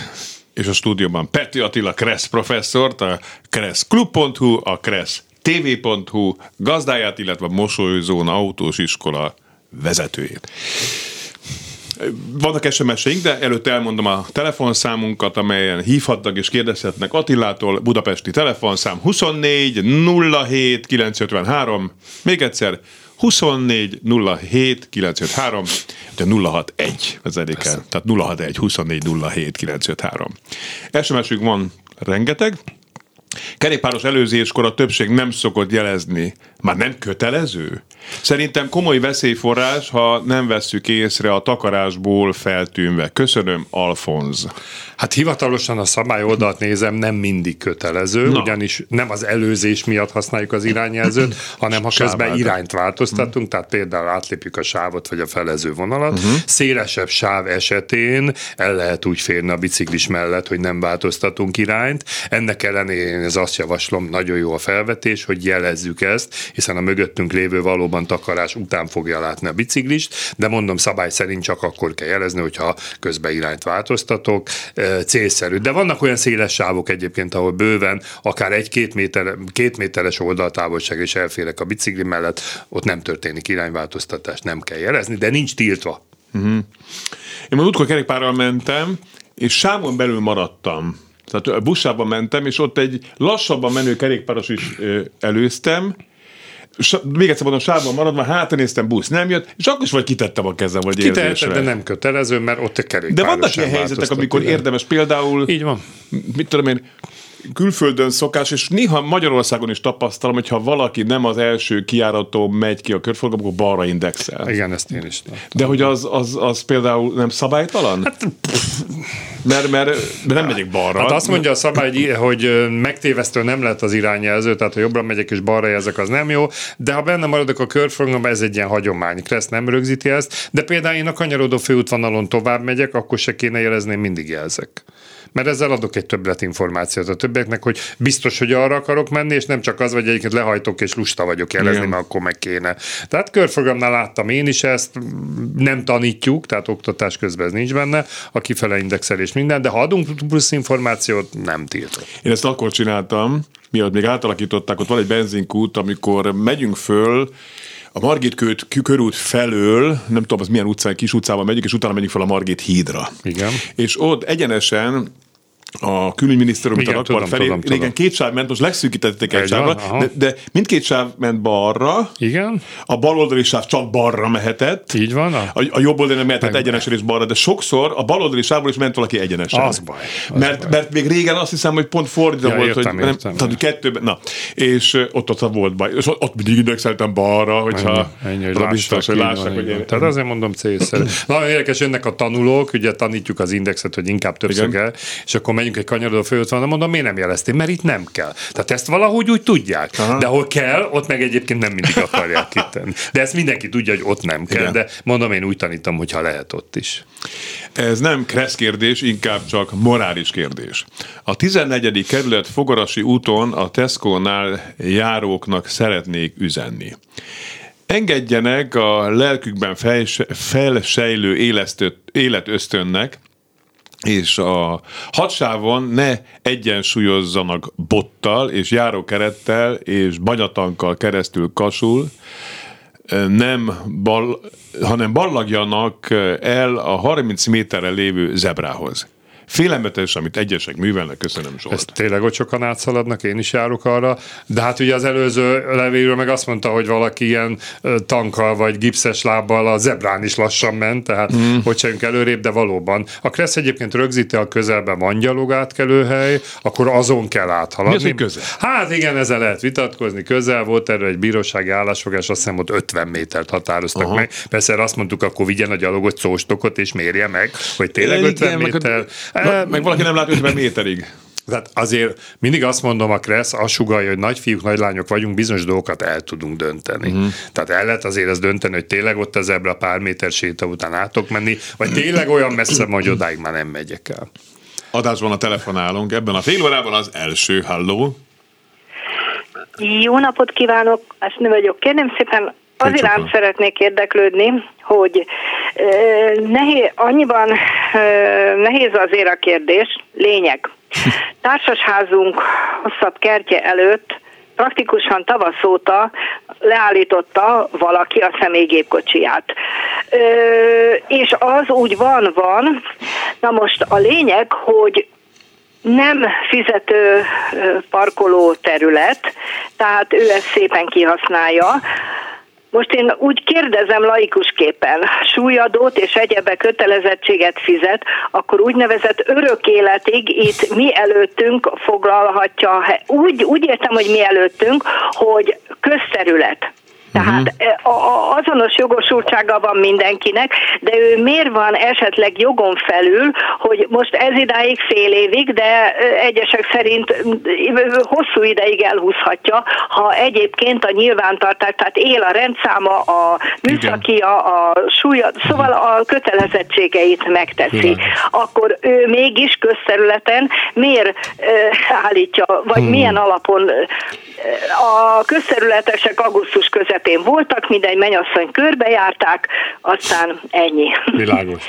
és a stúdióban Peti Attila Kressz professzort, a kresszklub.hu, a Kressz tv.hu gazdáját, illetve a Mosolyzóna autós iskola vezetőjét. Vannak SMS-eink, de előtte elmondom a telefonszámunkat, amelyen hívhatnak és kérdezhetnek Attilától. Budapesti telefonszám 24 07 953. Még egyszer 24 07 953, de 061 vezedik el. Tehát 061 24 07 953. SMS-ünk van rengeteg, Kerékpáros előzéskor a többség nem szokott jelezni. Már nem kötelező? Szerintem komoly veszélyforrás, ha nem vesszük észre a takarásból feltűnve. Köszönöm, Alfonz. Hát hivatalosan a szabály oldalt nézem, nem mindig kötelező, Na. ugyanis nem az előzés miatt használjuk az irányjelzőt, hanem ha közben irányt változtatunk, tehát például átlépjük a sávot vagy a felező vonalat. Uh-huh. Szélesebb sáv esetén el lehet úgy férni a biciklis mellett, hogy nem változtatunk irányt. Ennek ellenére én azt javaslom, nagyon jó a felvetés, hogy jelezzük ezt, hiszen a mögöttünk lévő valóban takarás után fogja látni a biciklist, de mondom szabály szerint csak akkor kell jelezni, hogyha közben irányt változtatok, célszerű. De vannak olyan széles sávok egyébként, ahol bőven akár egy-két méter, két méteres oldaltávolság is elférek a bicikli mellett, ott nem történik irányváltoztatás, nem kell jelezni, de nincs tiltva. Uh-huh. Én már útkor kerékpárral mentem, és sávon belül maradtam. Tehát buszában mentem, és ott egy lassabban menő kerékpáros is előztem, még egyszer mondom, sávban maradva, hátra néztem, busz nem jött, és akkor is vagy kitettem a kezem, vagy Kiteheted, de nem kötelező, mert ott egy kerékpáros De vannak ilyen helyzetek, amikor érdemes például... Így van. Mit tudom én, külföldön szokás, és néha Magyarországon is tapasztalom, hogy ha valaki nem az első kiárató megy ki a körforgalom, akkor balra indexel. Igen, ezt én is. Láttam. De hogy az, az, az például nem szabálytalan? Hát, mert, mert, mert nem megyek balra. Hát azt mondja a szabály, hogy megtévesztő nem lehet az irányjelző, tehát ha jobbra megyek és balra jelzek, az nem jó, de ha benne maradok a körforgalomban, ez egy ilyen hagyomány. Kressz nem rögzíti ezt, de például én a kanyarodó főútvonalon tovább megyek, akkor se kéne jelezni, mindig jelzek mert ezzel adok egy információt a többieknek, hogy biztos, hogy arra akarok menni, és nem csak az, vagy egyébként lehajtok és lusta vagyok jelezni, Igen. mert akkor meg kéne. Tehát körfogamnál láttam én is ezt, nem tanítjuk, tehát oktatás közben ez nincs benne, a kifele indexelés minden, de ha adunk plusz információt, nem tiltok. Én ezt akkor csináltam, miatt még átalakították, ott van egy benzinkút, amikor megyünk föl, a Margit köt, körút felől, nem tudom, az milyen utcán, kis utcában megyünk, és utána megyünk fel a Margit hídra. Igen. És ott egyenesen a külügyminisztérium, mint a rakpart felé. Tudom, tudom. két sáv ment, most legszűkítették egy, egy sávra, de, de mindkét sáv ment balra. Igen. A baloldali sáv csak balra mehetett. Így van. A, a, a jobb oldali mehetett Meg egyenesen és balra, de sokszor a baloldali sávból is ment valaki egyenesen. Az baj. Az mert, baj. mert még régen azt hiszem, hogy pont fordítva ja, volt, értem, hogy értem, nem, tehát kettőben, na, és ott ott volt baj. És ott mindig indexeltem balra, hogyha ennyi, ennyi, hogy biztos, hogy lássák, hogy én... Tehát azért mondom célszerű. *clears throat* Nagyon érdekes, jönnek a tanulók, ugye tanítjuk az indexet, hogy inkább többször el, és akkor megyünk egy kanyarodó van, mondom, miért nem jelezték? Mert itt nem kell. Tehát ezt valahogy úgy tudják. Aha. De ahol kell, ott meg egyébként nem mindig akarják kitenni. De ezt mindenki tudja, hogy ott nem kell. Igen. De mondom, én úgy tanítom, hogyha lehet ott is. Ez nem kressz kérdés, inkább csak morális kérdés. A 14. kerület Fogarasi úton a Tesco-nál járóknak szeretnék üzenni. Engedjenek a lelkükben felsejlő életösztönnek, és a hadsávon ne egyensúlyozzanak bottal és járókerettel és banyatankkal keresztül kasul, nem bal, hanem ballagjanak el a 30 méterre lévő zebrához. Félelmetes, amit egyesek művelnek, köszönöm Zsolt. Ezt tényleg ott sokan átszaladnak, én is járok arra, de hát ugye az előző levélről meg azt mondta, hogy valaki ilyen tankkal vagy gipszes lábbal a zebrán is lassan ment, tehát mm. hogy sem előrébb, de valóban. A Kressz egyébként rögzíti a közelben van gyalog átkelőhely, akkor azon kell áthaladni. Mi az, közel? Hát igen, ezzel lehet vitatkozni. Közel volt erre egy bírósági állásfogás, azt hiszem ott 50 métert határoztak Aha. meg. Persze azt mondtuk, akkor vigyen a gyalogot szóstokot és mérje meg, hogy tényleg 50 igen, méter. Na, meg valaki nem lát 50 méterig. Tehát azért mindig azt mondom, a Kressz azt sugalja, hogy nagy fiúk, nagy lányok vagyunk, bizonyos dolgokat el tudunk dönteni. Uh-huh. Tehát el lehet azért ezt dönteni, hogy tényleg ott az ebbre a pár méter séta után átok menni, vagy tényleg olyan messze, hogy odáig már nem megyek el. Adásban a telefonálunk, ebben a fél órában az első halló. Jó napot kívánok, ezt mi vagyok. Kérném szépen, az iránt szeretnék érdeklődni, hogy Nehéz, annyiban nehéz azért a kérdés, lényeg. *laughs* Társasházunk hosszabb kertje előtt praktikusan tavasz óta leállította valaki a személygépkocsiját. Ö, és az úgy van, van. Na most a lényeg, hogy nem fizető parkoló terület, tehát ő ezt szépen kihasználja. Most én úgy kérdezem laikusképpen, súlyadót és egyebe kötelezettséget fizet, akkor úgynevezett örök életig itt mi előttünk foglalhatja, úgy, úgy értem, hogy mi előttünk, hogy közterület tehát uh-huh. azonos jogosultsága van mindenkinek, de ő miért van esetleg jogon felül, hogy most ez idáig fél évig, de egyesek szerint hosszú ideig elhúzhatja, ha egyébként a nyilvántartás, tehát él a rendszáma, a műszakia, a súlya, szóval a kötelezettségeit megteszi, Igen. akkor ő mégis közterületen miért állítja, vagy hmm. milyen alapon a közterületesek augusztus közepén voltak, mindegy mennyasszony körbejárták, aztán ennyi. Világos.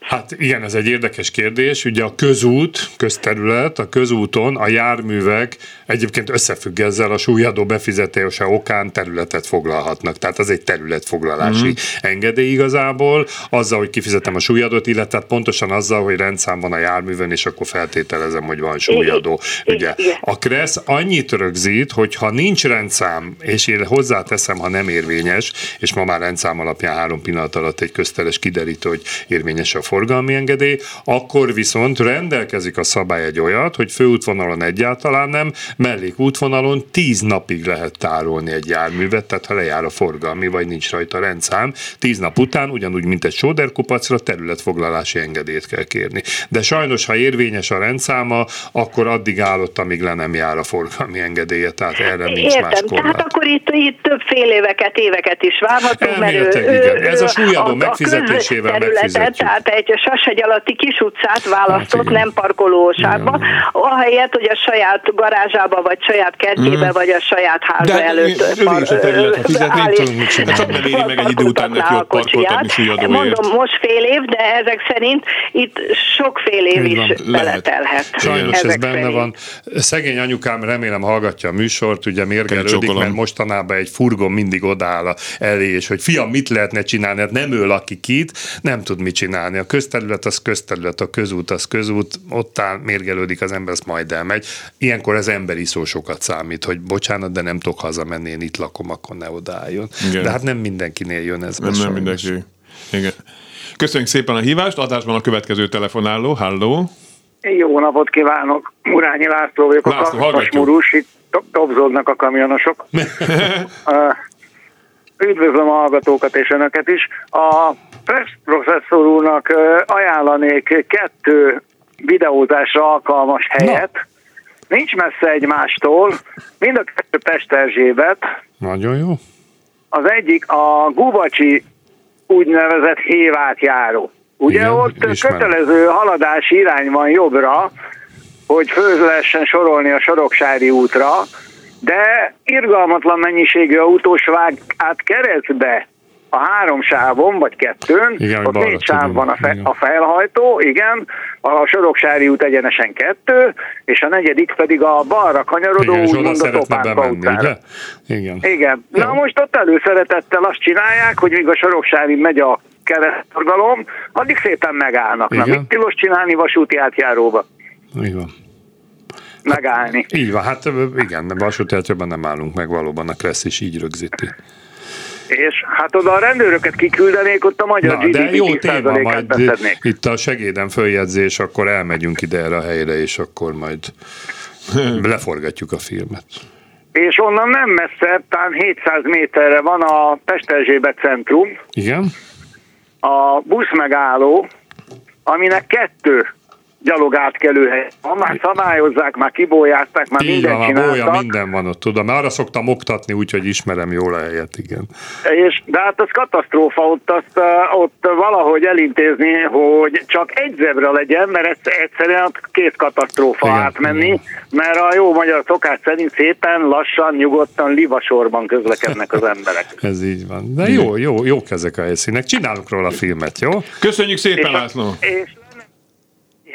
Hát igen, ez egy érdekes kérdés. Ugye a közút, közterület, a közúton a járművek egyébként összefügg ezzel a súlyadó befizetése okán területet foglalhatnak. Tehát az egy területfoglalási mm-hmm. engedély igazából, azzal, hogy kifizetem a súlyadót, illetve pontosan azzal, hogy rendszám van a járművön, és akkor feltételezem, hogy van súlyadó. Ugye a KRESZ annyit rögzít, hogy ha nincs rendszám, és én hozzáteszem, ha nem érvényes, és ma már rendszám alapján három pillanat alatt egy közteles kiderítő, hogy érvényes a forgalmi engedély, akkor viszont rendelkezik a szabály egy olyat, hogy főútvonalon egyáltalán nem, mellékútvonalon tíz napig lehet tárolni egy járművet, tehát ha lejár a forgalmi, vagy nincs rajta rendszám, tíz nap után, ugyanúgy, mint egy sóderkupacra, területfoglalási engedélyt kell kérni. De sajnos, ha érvényes a rendszáma, akkor addig állott, amíg le nem jár a forgalmi engedélye, tehát erre nincs Értem, más korlát. tehát akkor itt, itt több fél éveket, éveket is várhatunk, mert ő, igen. Ez a súlyadó megfizetésével megfizetjük. Tehát egy Sasagy alatti kis utcát választott, hát nem parkolósárba, ahelyett, hogy a saját garázsába, vagy saját kertjébe, mm. vagy a saját háza De előtt rövid a terület, ha fizetni, nem tudunk csinálni. Csak nem éri meg egy idő után neki ott parkoltatni súlyadóért. Mondom, most fél év, de ezek szerint itt sok fél év is beletelhet. Sajnos ez benne van. Szegény anyukám remélem hallgatja a műsort, ugye mérgelődik, mert mostanában egy furgon mindig odáll elé, és hogy fiam, mit lehetne csinálni, hát nem ő lakik itt, nem tud mit csinálni. A közterület az közterület, a közút az közút, ott áll, mérgelődik az ember, azt majd elmegy. Ilyenkor az emberi szó sokat számít, hogy bocsánat, de nem tudok hazamenni, én itt lakom, akkor ne odálljon. Igen. De hát nem mindenkinél jön ez. Nem, nem mindenki. Igen. Köszönjük szépen a hívást, adásban a következő telefonáló, halló. Jó napot kívánok, Murányi László vagyok, László, a Kasmurús, itt dobzódnak a kamionosok. *laughs* Üdvözlöm a hallgatókat és önöket is. A Press professzor úrnak ajánlanék kettő videózásra alkalmas helyet. Na. Nincs messze egymástól, mind a kettő Pest Erzsébet. Nagyon jó. Az egyik a Gubacsi úgynevezett hévátjáró. Ugye Igen, ott ismerem. kötelező haladási irány van jobbra, hogy föl lehessen sorolni a Soroksári útra, de irgalmatlan mennyiségű autós vág át keresztbe a három sávon, vagy kettőn, igen, ott négy sáv van a, fe, a felhajtó, igen, a Soroksári út egyenesen kettő, és a negyedik pedig a balra kanyarodó, igen, úgymond a Topánka utcára. Igen. Igen. Na most ott előszeretettel azt csinálják, hogy míg a Soroksári megy a keresztforgalom, addig szépen megállnak. Igen. Na, mit tilos csinálni vasúti átjáróba? Igen megállni. Így van, hát igen, vasúti nem állunk meg, valóban a Kressz is így rögzíti és hát oda a rendőröket kiküldenék, ott a magyar Na, GDP de jó téma, majd itt a segéden följegyzés, akkor elmegyünk ide erre a helyre, és akkor majd *laughs* leforgatjuk a filmet. És onnan nem messze, talán 700 méterre van a Pesterzsébet centrum. Igen. A busz megálló, aminek kettő gyalog átkelőhely. Már szabályozzák, már kibójázták, már Így mindent van, csináltak. minden van ott, tudom. Arra szoktam oktatni, úgyhogy ismerem jól a helyet, igen. És, de hát az katasztrófa ott, azt, ott valahogy elintézni, hogy csak egy zebra legyen, mert ez egyszerűen két katasztrófa Igen, átmenni, igen. mert a jó magyar szokás szerint szépen, lassan, nyugodtan, livasorban közlekednek az emberek. *laughs* Ez így van. De jó, jó, jók ezek a helyszínek. Csinálunk róla filmet, jó? Köszönjük szépen, És a- László! És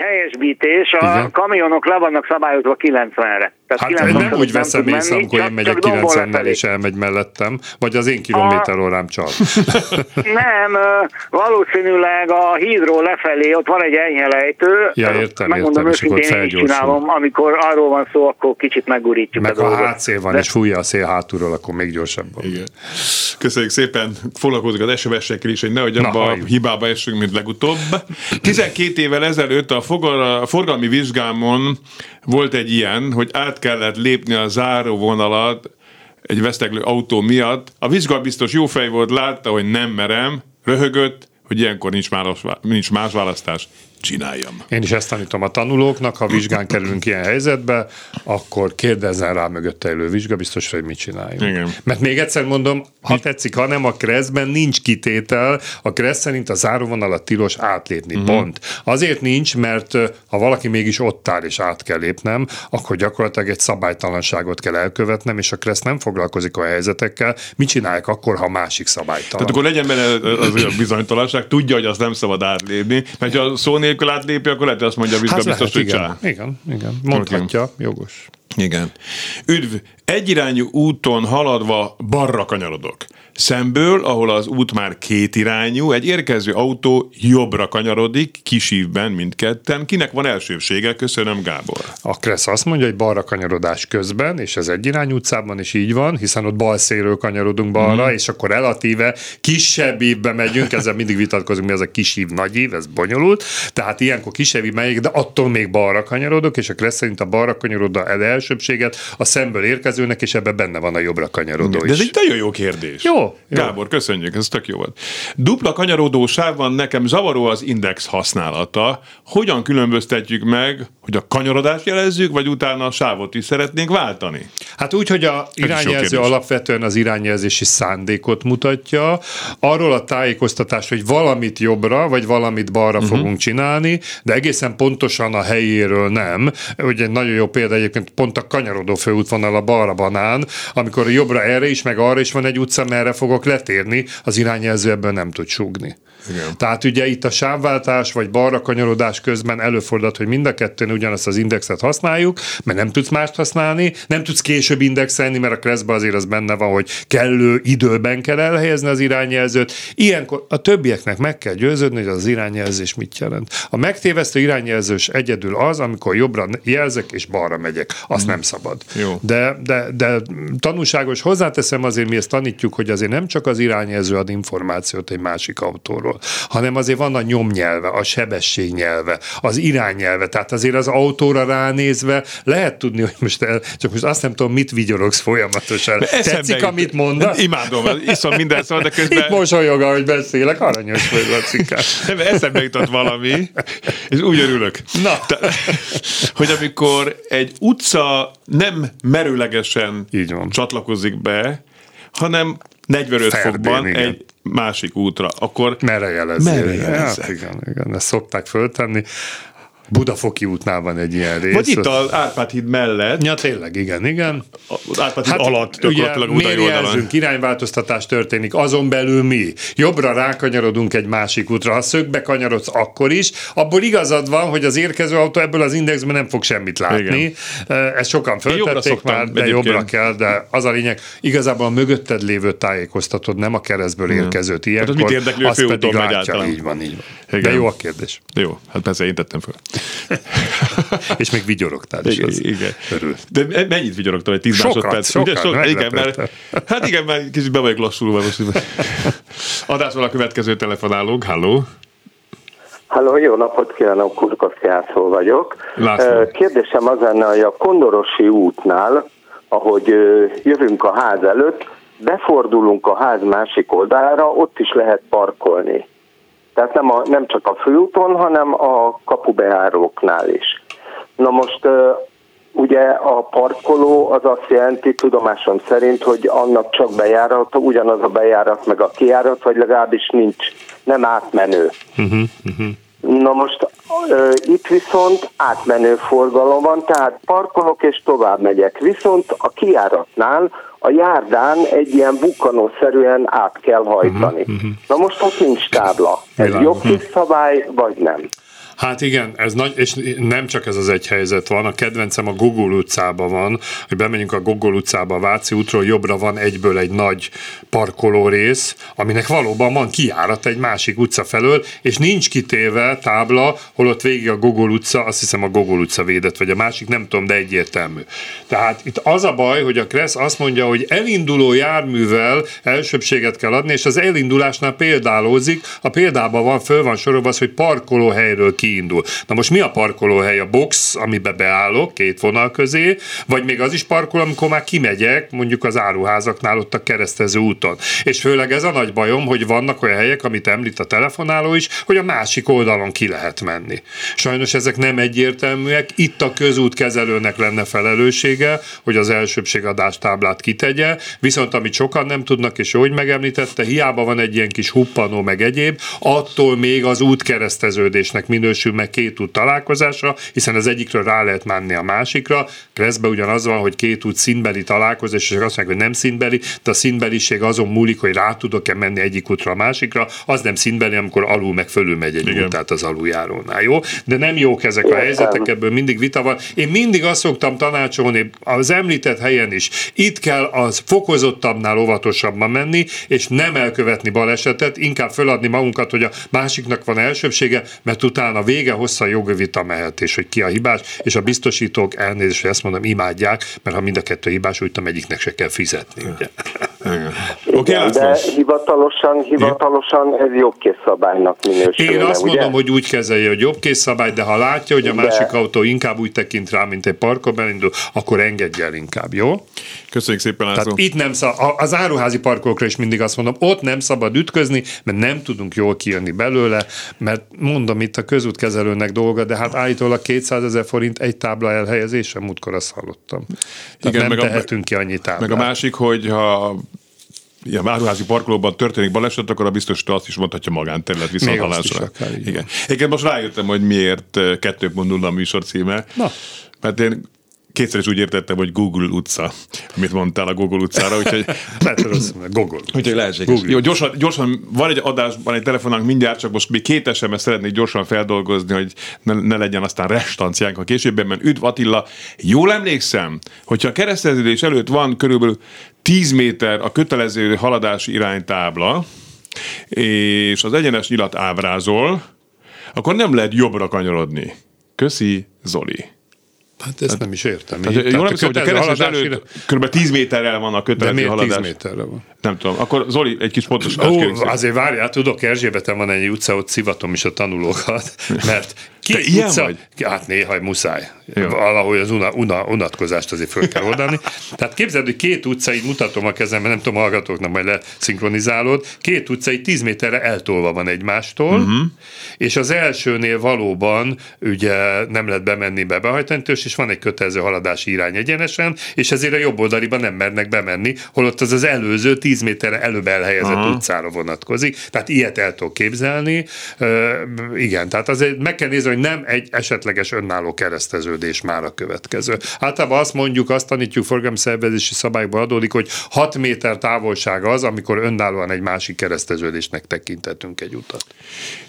helyesbítés, a Igen. kamionok le vannak szabályozva 90-re. Tehát Hát 90 nem úgy veszem észre, amikor én megyek csak dombon 90-nel lefelé. és elmegy mellettem, vagy az én kilométer órám csal. *laughs* Nem, valószínűleg a hídról lefelé ott van egy enyhe lejtő. Ja, értem, Megmondom értem, és akkor őszintén, én is csinálom, amikor arról van szó, akkor kicsit megurítjuk Meg a ha dolgot. hátszél van, De- és fújja a szél hátulról, akkor még gyorsabban. Igen. Köszönjük szépen, foglalkozunk az SMS-ekkel is, hogy nehogy Na, abba a hibába essünk, mint legutóbb. 12 évvel ezelőtt a, fogal, a forgalmi vizsgámon volt egy ilyen, hogy át kellett lépni a záróvonalat egy veszteglő autó miatt. A vizsgabiztos jó fej volt, látta, hogy nem merem, röhögött, hogy ilyenkor nincs más, nincs más választás, csináljam. Én is ezt tanítom a tanulóknak, ha vizsgán kerülünk ilyen helyzetbe, akkor kérdezzen rá mögötte élő vizsgabiztosra, hogy mit csináljunk. Igen. Mert még egyszer mondom, ha tetszik, ha nem a kreszben nincs kitétel, a kressz szerint a záróvonalat tilos átlépni, uh-huh. pont. Azért nincs, mert ha valaki mégis ott áll és át kell lépnem, akkor gyakorlatilag egy szabálytalanságot kell elkövetnem, és a kressz nem foglalkozik a helyzetekkel. Mit csinálják akkor, ha másik szabálytalan? Tehát akkor legyen benne az a bizonytalanság, tudja, hogy azt nem szabad átlépni, mert ha szó nélkül átlépi, akkor lehet, hogy azt mondja a hát lehet, hogy igen, igen, igen, mondhatja, jogos. Igen. Üdv! Egyirányú úton haladva balra kanyarodok. Szemből, ahol az út már kétirányú, egy érkező autó jobbra kanyarodik, kisívben mindketten. Kinek van elsőbsége? Köszönöm, Gábor. A Kressz azt mondja, hogy balra kanyarodás közben, és ez egy irány utcában is így van, hiszen ott bal szélről kanyarodunk balra, mm. és akkor relatíve kisebb ívbe megyünk, ezzel mindig vitatkozunk, mi ez a kis ív, nagy ív, ez bonyolult, tehát ilyenkor kisebb ív megyek, de attól még balra kanyarodok, és a Kressz szerint a balra kanyarodó el elsőbséget a szemből érkezőnek, és ebben benne van a jobbra kanyarodó De is. ez egy nagyon jó kérdés. Jó, jó. Gábor, köszönjük, ez tök jó volt. Dupla kanyarodó sávban nekem zavaró az index használata. Hogyan különböztetjük meg, hogy a kanyarodást jelezzük, vagy utána a sávot is szeretnénk váltani? Hát úgy, hogy a irányjelző alapvetően az irányjelzési szándékot mutatja, arról a tájékoztatás, hogy valamit jobbra, vagy valamit balra uh-huh. fogunk csinálni, de egészen pontosan a helyéről nem. Ugye egy nagyon jó példa egyébként pont a kanyarodó főútvonal a balra banán, amikor jobbra erre is, meg arra is van egy utca, merre fogok letérni, az irányjelző ebből nem tud súgni. Igen. Tehát ugye itt a sávváltás vagy balra kanyarodás közben előfordulhat, hogy mind a kettőn ugyanazt az indexet használjuk, mert nem tudsz mást használni, nem tudsz később indexelni, mert a kreszben azért az benne van, hogy kellő időben kell elhelyezni az irányjelzőt. Ilyenkor a többieknek meg kell győződni, hogy az irányjelzés mit jelent. A megtévesztő irányjelzős egyedül az, amikor jobbra jelzek és balra megyek. Azt nem szabad. Jó. De, de, de tanúságos, hozzáteszem azért, mi ezt tanítjuk, hogy azért nem csak az irányjelző ad információt egy másik autóról, hanem azért van a nyomnyelve, a sebesség nyelve, az iránynyelve, tehát azért az autóra ránézve lehet tudni, hogy most el, csak most azt nem tudom, mit vigyorogsz folyamatosan. Eszembe Tetszik, jut- amit mondasz? Imádom, iszom minden szó, de Itt közben mosolyog, ahogy beszélek, aranyos vagy, Lacikám. nem, eszembe jutott valami, és úgy örülök. Na. Te, hogy amikor egy utca nem merőlegesen Így van. csatlakozik be, hanem 45 Ferdén, fokban igen. egy másik útra, akkor Merre jelezzél? Merre jelezzek? Hát igen, igen, ezt szokták föltenni. Budafoki útnál van egy ilyen rész. vagy itt az Árpád híd mellett, Ja, tényleg, igen, igen. az Árpád híd alatt, ugye gyakorlatilag a budai oldalon. irányváltoztatás történik, azon belül mi? Jobbra rákanyarodunk egy másik útra, ha szögbe kanyarodsz, akkor is. Abból igazad van, hogy az érkező autó ebből az indexben nem fog semmit látni. Igen. Ezt sokan föltették már, de egyébként. jobbra kell, de az a lényeg, igazából a mögötted lévő tájékoztatod, nem a keresztből érkezőt ilyenkor. mit érdekli, hogy azt főúton pedig megy látja. általán. Így van, így van. Igen. De jó a kérdés. Jó, hát persze én tettem föl. És még vigyorogtál is. Igen, az igen. Örül. De me- mennyit vigyorogtál, egy 10 Sokat, másodperc? sokat, So- igen, mert, hát igen, mert kicsit be vagyok lassulva most. Adásról a következő telefonálunk, halló. Halló, jó napot kívánok, Kurkosz Jászó vagyok. László. Kérdésem az lenne, hogy a Kondorosi útnál, ahogy jövünk a ház előtt, befordulunk a ház másik oldalára, ott is lehet parkolni. Tehát nem, a, nem csak a főúton, hanem a kapubejáróknál is. Na most ugye a parkoló az azt jelenti tudomásom szerint, hogy annak csak bejárata, ugyanaz a bejárat meg a kijárat, vagy legalábbis nincs, nem átmenő. Uh-huh, uh-huh. Na most uh, itt viszont átmenő forgalom van, tehát parkolok és tovább megyek. Viszont a kiáratnál a járdán egy ilyen bukkanószerűen át kell hajtani. Uh-huh. Na most ott nincs tábla. Ez jogszabály, vagy nem? Hát igen, ez nagy, és nem csak ez az egy helyzet van, a kedvencem a Gogol utcában van, hogy bemegyünk a Gogol utcába, a Váci útról jobbra van egyből egy nagy parkoló rész, aminek valóban van kiárat egy másik utca felől, és nincs kitéve tábla, holott végig a Gogol utca, azt hiszem a Gogol utca védett, vagy a másik, nem tudom, de egyértelmű. Tehát itt az a baj, hogy a Kressz azt mondja, hogy elinduló járművel elsőbséget kell adni, és az elindulásnál példálózik, a példában van, föl van sorolva az, hogy parkolóhelyről ki kiindul. Na most mi a parkolóhely? A box, amiben beállok két vonal közé, vagy még az is parkoló, amikor már kimegyek, mondjuk az áruházaknál ott a keresztező úton. És főleg ez a nagy bajom, hogy vannak olyan helyek, amit említ a telefonáló is, hogy a másik oldalon ki lehet menni. Sajnos ezek nem egyértelműek. Itt a közút kezelőnek lenne felelőssége, hogy az elsőbségadás táblát kitegye, viszont amit sokan nem tudnak, és hogy megemlítette, hiába van egy ilyen kis huppanó meg egyéb, attól még az útkereszteződésnek minősül minősül meg két út találkozásra, hiszen az egyikről rá lehet menni a másikra. Kreszbe ugyanaz van, hogy két út színbeli találkozás, és azt mondják, hogy nem színbeli, de a színbeliség azon múlik, hogy rá tudok-e menni egyik útra a másikra, az nem színbeli, amikor alul meg fölül megy egy Igen. út, tehát az aluljárónál, jó? De nem jók ezek a helyzetek, ebből mindig vita van. Én mindig azt szoktam tanácsolni, az említett helyen is, itt kell az fokozottabbnál óvatosabban menni, és nem elkövetni balesetet, inkább föladni magunkat, hogy a másiknak van elsőbsége, mert utána vége hossza jogi vita mehet, és hogy ki a hibás, és a biztosítók elnézést, hogy ezt mondom, imádják, mert ha mind a kettő hibás, úgy tudom, egyiknek se kell fizetni. Ugye? Okay, Igen, de hivatalosan, hivatalosan ez jogkészszabálynak minősül. Én azt ugye? mondom, hogy úgy kezelje, hogy jogkészszabály, de ha látja, hogy a de... másik autó inkább úgy tekint rá, mint egy parkolban indul, akkor engedje el inkább, jó? Köszönjük szépen, László. Tehát itt nem szab, az áruházi parkolókra is mindig azt mondom, ott nem szabad ütközni, mert nem tudunk jól kijönni belőle, mert mondom, itt a közútkezelőnek dolga, de hát állítólag 200 ezer forint egy tábla elhelyezése, múltkor azt hallottam. Tehát Igen, nem meg tehetünk a, ki annyi táblát. Meg a másik, hogy ha ja, áruházi parkolóban történik baleset, akkor a biztos azt is mondhatja magánterület visszahalásra. Igen. Igen, most rájöttem, hogy miért 2.0 a műsor címe. Na. Mert én kétszer is úgy értettem, hogy Google utca, amit mondtál a Google utcára, úgyhogy... Lehet *laughs* rossz, Google. Úgyhogy lehetséges. Google. Jó, gyorsan, gyorsan, van egy adásban, egy telefonánk mindjárt, csak most még két SMS szeretnék gyorsan feldolgozni, hogy ne, ne legyen aztán restanciánk a későbben. Üdv Attila, jól emlékszem, hogyha a kereszteződés előtt van körülbelül 10 méter a kötelező haladási iránytábla, és az egyenes nyilat ábrázol, akkor nem lehet jobbra kanyarodni. Köszi, Zoli. Hát ezt hát, nem is értem. Tehát, jól emlékszem, hogy a keresés előtt kb. 10 méterrel van a kötelező De miért haladás. 10 méterre van? Nem tudom. Akkor Zoli, egy kis pontos Ó, azért várjál, tudok, Erzsébeten van egy utca, ott szivatom is a tanulókat, *laughs* mert ki Te ilyen utca, vagy? Hát néha muszáj. Jó. Valahogy az una, una, unatkozást azért föl kell oldani. Tehát képzeld, hogy két utca, így mutatom a kezemben, nem tudom, hallgatóknak majd leszinkronizálod, két utca így 10 méterre eltolva van egymástól, uh-huh. és az elsőnél valóban ugye nem lehet bemenni be behajtani, és van egy kötelező haladási irány egyenesen, és ezért a jobb oldaliban nem mernek bemenni, holott az az előző 10 méterre előbb elhelyezett uh-huh. utcára vonatkozik. Tehát ilyet el tudok képzelni. Uh, igen, tehát azért meg kell nézni, hogy nem egy esetleges önálló kereszteződés már a következő. Általában azt mondjuk, azt tanítjuk forgalomszervezési szabályból adódik, hogy 6 méter távolság az, amikor önállóan egy másik kereszteződésnek tekintetünk egy utat.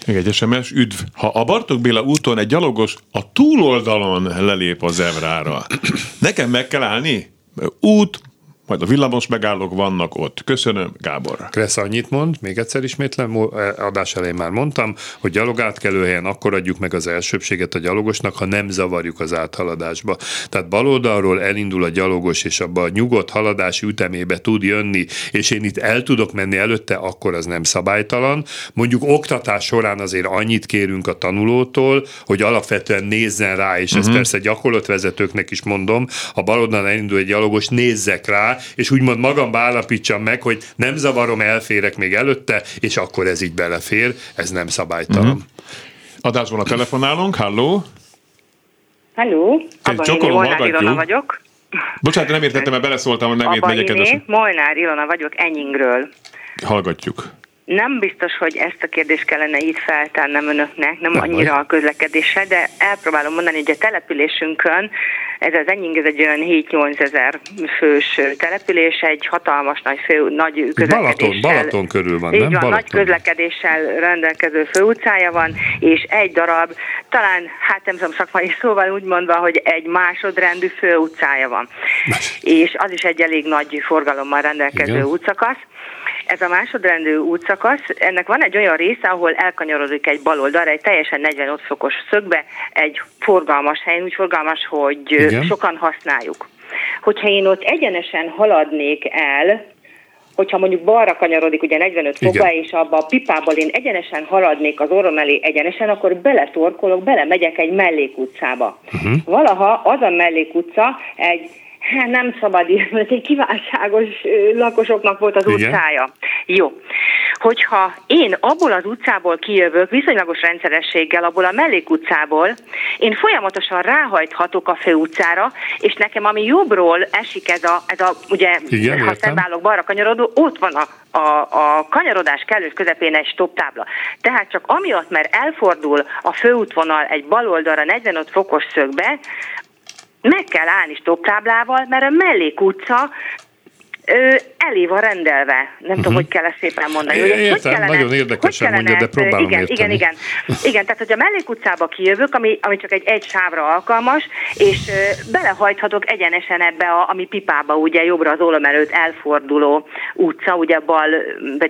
Egy SMS, üdv! Ha a Bartók Béla úton egy gyalogos a túloldalon lelép a zebrára, *clears throat* nekem meg kell állni? Út, majd a villamos megállók vannak ott. Köszönöm, Gábor. Kressz annyit mond, még egyszer ismétlem, e, adás elején már mondtam, hogy gyalogátkelőhelyen akkor adjuk meg az elsőbséget a gyalogosnak, ha nem zavarjuk az áthaladásba. Tehát baloldalról elindul a gyalogos, és abba a nyugodt haladási ütemébe tud jönni, és én itt el tudok menni előtte, akkor az nem szabálytalan. Mondjuk oktatás során azért annyit kérünk a tanulótól, hogy alapvetően nézzen rá, és uh-huh. ezt mhm. persze gyakorlatvezetőknek is mondom, ha baloldalon elindul egy gyalogos, nézzek rá, rá, és úgymond magamba állapítsam meg, hogy nem zavarom, elférek még előtte, és akkor ez így belefér, ez nem szabálytalan. Uh-huh. Adásban a telefonálunk, halló? Halló, Abba Molnár Ilona vagyok. Bocsánat, nem értettem, mert beleszóltam a nevét, megyek kedves. Molnár Ilona vagyok, Enyingről. Hallgatjuk. Nem biztos, hogy ezt a kérdést kellene itt feltennem önöknek, nem, nem annyira vagy. a közlekedéssel, de elpróbálom mondani, hogy a településünkön ez az Enying, ez egy olyan 7-8 ezer fős település, egy hatalmas nagy, fő, nagy közlekedéssel. Balaton, Balaton körül van, így nem? Van, Balaton. nagy közlekedéssel rendelkező főutcája van, és egy darab, talán, hát nem tudom szakmai *laughs* szóval úgy mondva, hogy egy másodrendű főutcája van. és az is egy elég nagy forgalommal rendelkező Igen. útszakasz. Ez a másodrendű útszakasz, ennek van egy olyan része, ahol elkanyarodik egy baloldalra, egy teljesen 45 fokos szögbe, egy forgalmas helyen, úgy forgalmas, hogy Igen. sokan használjuk. Hogyha én ott egyenesen haladnék el, hogyha mondjuk balra kanyarodik ugye 45 fokba, és abba a pipából én egyenesen haladnék az orrom elé egyenesen, akkor beletorkolok, belemegyek egy mellékutcába. Uh-huh. Valaha az a mellékutca egy Hát nem szabad írni, ez egy kiváltságos lakosoknak volt az Igen. utcája. Jó. Hogyha én abból az utcából kijövök viszonylagos rendszerességgel, abból a mellékutcából, én folyamatosan ráhajthatok a főutcára, és nekem ami jobbról esik ez a, ez a ugye, Igen, ha szedválok balra kanyarodó, ott van a, a, a kanyarodás kellős közepén egy stop tábla. Tehát csak amiatt, mert elfordul a főútvonal egy baloldalra 45 fokos szögbe, meg kell állni stopptáblával, mert a mellékutca ö, elé van rendelve. Nem uh-huh. tudom, mhm. hogy kell ezt szépen mondani. Hogy, Értem, hogy kellene, nagyon érdekesen hogy mondja, de próbálom igen, érteni. Igen, igen. Igen, tehát hogy a mellékutcába kijövök, ami, ami csak egy egy sávra alkalmas, és ö, belehajthatok egyenesen ebbe, a, ami pipába, ugye jobbra az ólom előtt elforduló utca, ugye bal,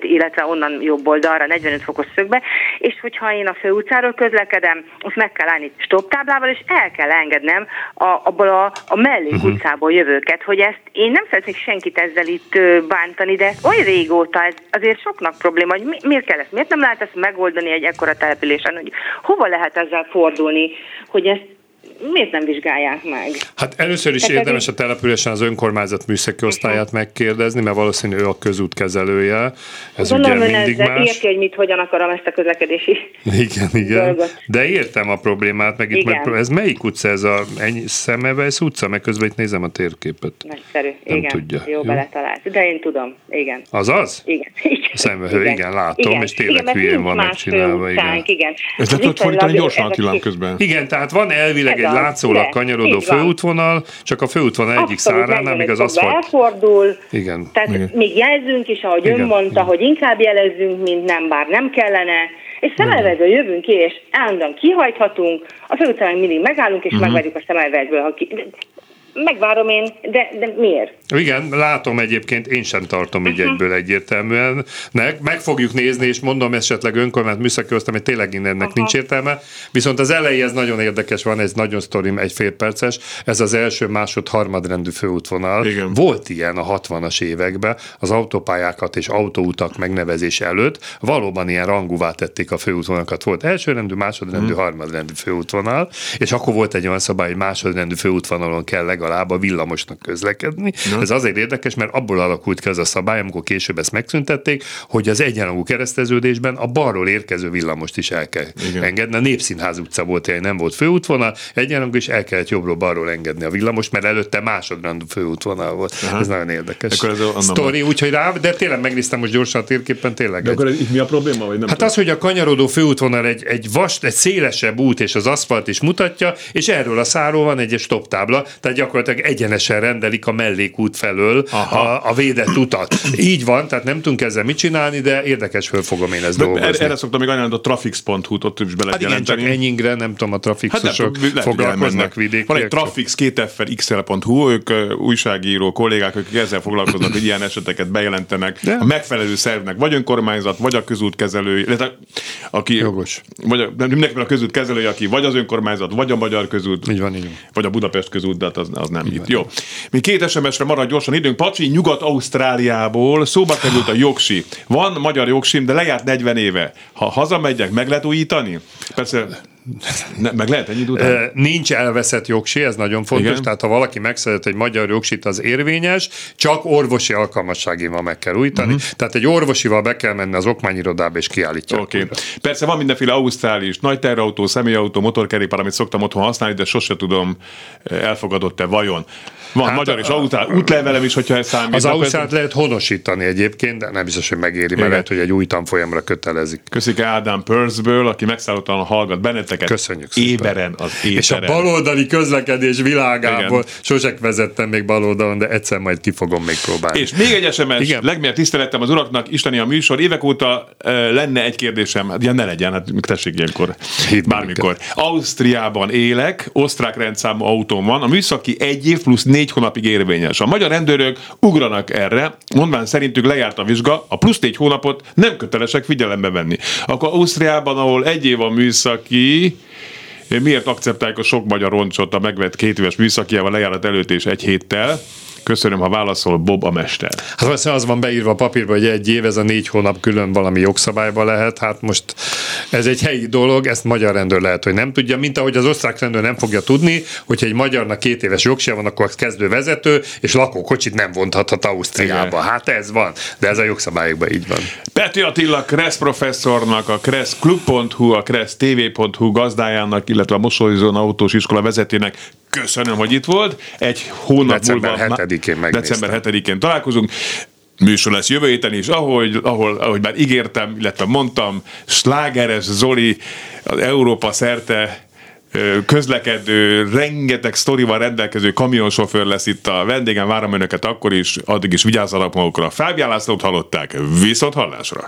illetve onnan jobb oldalra, 45 fokos szögbe, és hogyha én a főutcáról közlekedem, azt meg kell állni stopptáblával, és el kell engednem a, abból a, a mellékutcából uh-huh. jövőket, hogy ezt én nem szeretnék senkit ezzel itt bántani, de oly régóta ez azért soknak probléma, hogy mi, miért kell ezt, miért nem lehet ezt megoldani egy ekkora településen, hogy hova lehet ezzel fordulni, hogy ezt miért nem vizsgálják meg? Hát először is Tehát érdemes a településen az önkormányzat műszaki osztályát megkérdezni, mert valószínű ő a közútkezelője. Ez Gondolom, ugye mindig más. érti, hogy mit, hogyan akarom ezt a közlekedési Igen, *laughs* igen. Dolgot. De értem a problémát, meg itt meg, ez melyik utca ez a ennyi, Szemevesz utca? Meg közben itt nézem a térképet. Nagyszerű, nem igen. Tudja. Jó, jó, beletalált. De én tudom, igen. Az az? Igen. *laughs* Szemvehő, igen. igen, látom, igen. és tényleg igen, hülyén van megcsinálva. Igen. igen. Ez le tudod fordítani gyorsan, Attilám, közben. Igen, tehát van elvileg egy látszólag kanyarodó főútvonal, csak a főútvonal egyik száránál, még az aszfalt... elfordul, Igen. tehát Igen. még jelzünk is, ahogy Igen. ön mondta, Igen. hogy inkább jelezzünk, mint nem, bár nem kellene, és szemelvező jövünk ki, és állandóan kihajthatunk, a főutcán mindig megállunk, és uh-huh. megvárjuk a szemelvezből, ha ki megvárom én, de, de miért? Igen, látom egyébként, én sem tartom így uh-huh. egyből egyértelműen. Meg, meg fogjuk nézni, és mondom esetleg önkormányzat műszaki osztály, hogy tényleg ennek uh-huh. nincs értelme. Viszont az elejé ez nagyon érdekes, van egy nagyon sztorim, egy fél perces, ez az első, másod, harmadrendű főútvonal. Igen. Volt ilyen a 60-as években, az autópályákat és autóutak megnevezése előtt, valóban ilyen rangúvá tették a főútvonalakat. Volt elsőrendű, másodrendű, uh-huh. harmadrendű főútvonal, és akkor volt egy olyan szabály, hogy másodrendű főútvonalon kell legalább a villamosnak közlekedni. Na. Ez azért érdekes, mert abból alakult ki ez a szabály, amikor később ezt megszüntették, hogy az egyenlagú kereszteződésben a balról érkező villamost is el kell Igen. engedni. A Népszínház utca volt, ilyen nem volt főútvonal, egyenlagú is el kellett jobbról balról engedni a villamost, mert előtte másodrandú főútvonal volt. Aha. Ez nagyon érdekes. Akkor ez Story, úgyhogy rá, de tényleg megnéztem most gyorsan a térképen, tényleg. De egy... akkor itt mi a probléma? Vagy nem hát tudom. az, hogy a kanyarodó főútvonal egy, egy vast, egy szélesebb út, és az aszfalt is mutatja, és erről a száról van egy stop tábla, tehát gyakorlatilag egyenesen rendelik a mellékút felől a, a védett utat. Így van, tehát nem tudunk ezzel mit csinálni, de érdekes föl fogom én ezt dolgozni. Erre szoktam még ajánlani a trafix.hu-t, ott is be lehet hát igen, csak ennyingre, nem tudom, a trafixosok hát foglalkoznak vidék. Van egy trafix 2 xl.hu, ők újságíró kollégák, akik ezzel foglalkoznak, hogy ilyen eseteket bejelentenek de? a megfelelő szervnek, vagy önkormányzat, vagy a közútkezelő, illetve aki, Jogos. vagy a, nem mindenkivel a közútkezelője, aki vagy az önkormányzat, vagy a magyar közút, így van, így van. vagy a Budapest közút, de hát az, az nem itt. Jó. Mi két SMS-re marad gyorsan időnk. Pacsi, Nyugat-Ausztráliából szóba került a jogsi. Van magyar jogsim, de lejárt 40 éve. Ha hazamegyek, meg lehet újítani? Persze Ne, meg lehet ennyi után? Nincs elveszett jogsi, ez nagyon fontos, Igen. tehát ha valaki megszedett egy magyar jogsit, az érvényes, csak orvosi alkalmasságival meg kell újítani, uh-huh. tehát egy orvosival be kell menni az okmányirodába és kiállítja. Oké. Okay. Persze van mindenféle ausztrális, nagy terrautó, személyautó, motorkerékpár, amit szoktam otthon használni, de sose tudom, elfogadott-e vajon. Van hát magyar és ausztrál útlevelem is, hogyha ez számít. Az ausztrált lehet honosítani egyébként, de nem biztos, hogy megéri, mert lehet, hogy egy új tanfolyamra kötelezik. Köszönjük Ádám Perthből, aki megszállottan hallgat benneteket. Köszönjük szépen. Éberen az éteren. És a baloldali közlekedés világából Igen. sosem vezettem még baloldalon, de egyszer majd ki fogom még próbálni. És még egy SMS, Igen. legmélyebb tiszteletem az uraknak, Isteni a műsor. Évek óta uh, lenne egy kérdésem, hát ja ne legyen, hát tessék ilyenkor, Hidd bármikor. Minket. Ausztriában élek, osztrák rendszámú autóm van, a műszaki egy év plusz négy hónapig érvényes. A magyar rendőrök ugranak erre, mondván szerintük lejárt a vizsga, a plusz négy hónapot nem kötelesek figyelembe venni. Akkor Ausztriában, ahol egy év a műszaki, miért akceptálják a sok magyar roncsot a megvett két éves műszakiával lejárat előtt és egy héttel? Köszönöm, ha válaszol Bob a mester. Hát azt az van beírva a papírba, hogy egy év, ez a négy hónap külön valami jogszabályba lehet. Hát most ez egy helyi dolog, ezt magyar rendőr lehet, hogy nem tudja, mint ahogy az osztrák rendőr nem fogja tudni, hogyha egy magyarnak két éves jogsia van, akkor kezdő vezető, és lakókocsit nem vonhathat Ausztriába. Igen. Hát ez van, de ez a jogszabályokban így van. Peti Attila Kressz professzornak, a kresszklub.hu, a kressztv.hu gazdájának, illetve a Mosolyzón autós iskola vezetének köszönöm, hogy itt volt. Egy hónap December múlva... 7-én December 7-én találkozunk műsor lesz jövő héten is, ahogy, ahol, ahogy már ígértem, illetve mondtam, Slágeres Zoli az Európa szerte közlekedő, rengeteg sztorival rendelkező kamionsofőr lesz itt a vendégem, várom önöket akkor is, addig is vigyázzanak magukra. Fábián Lászlót hallották, viszont hallásra!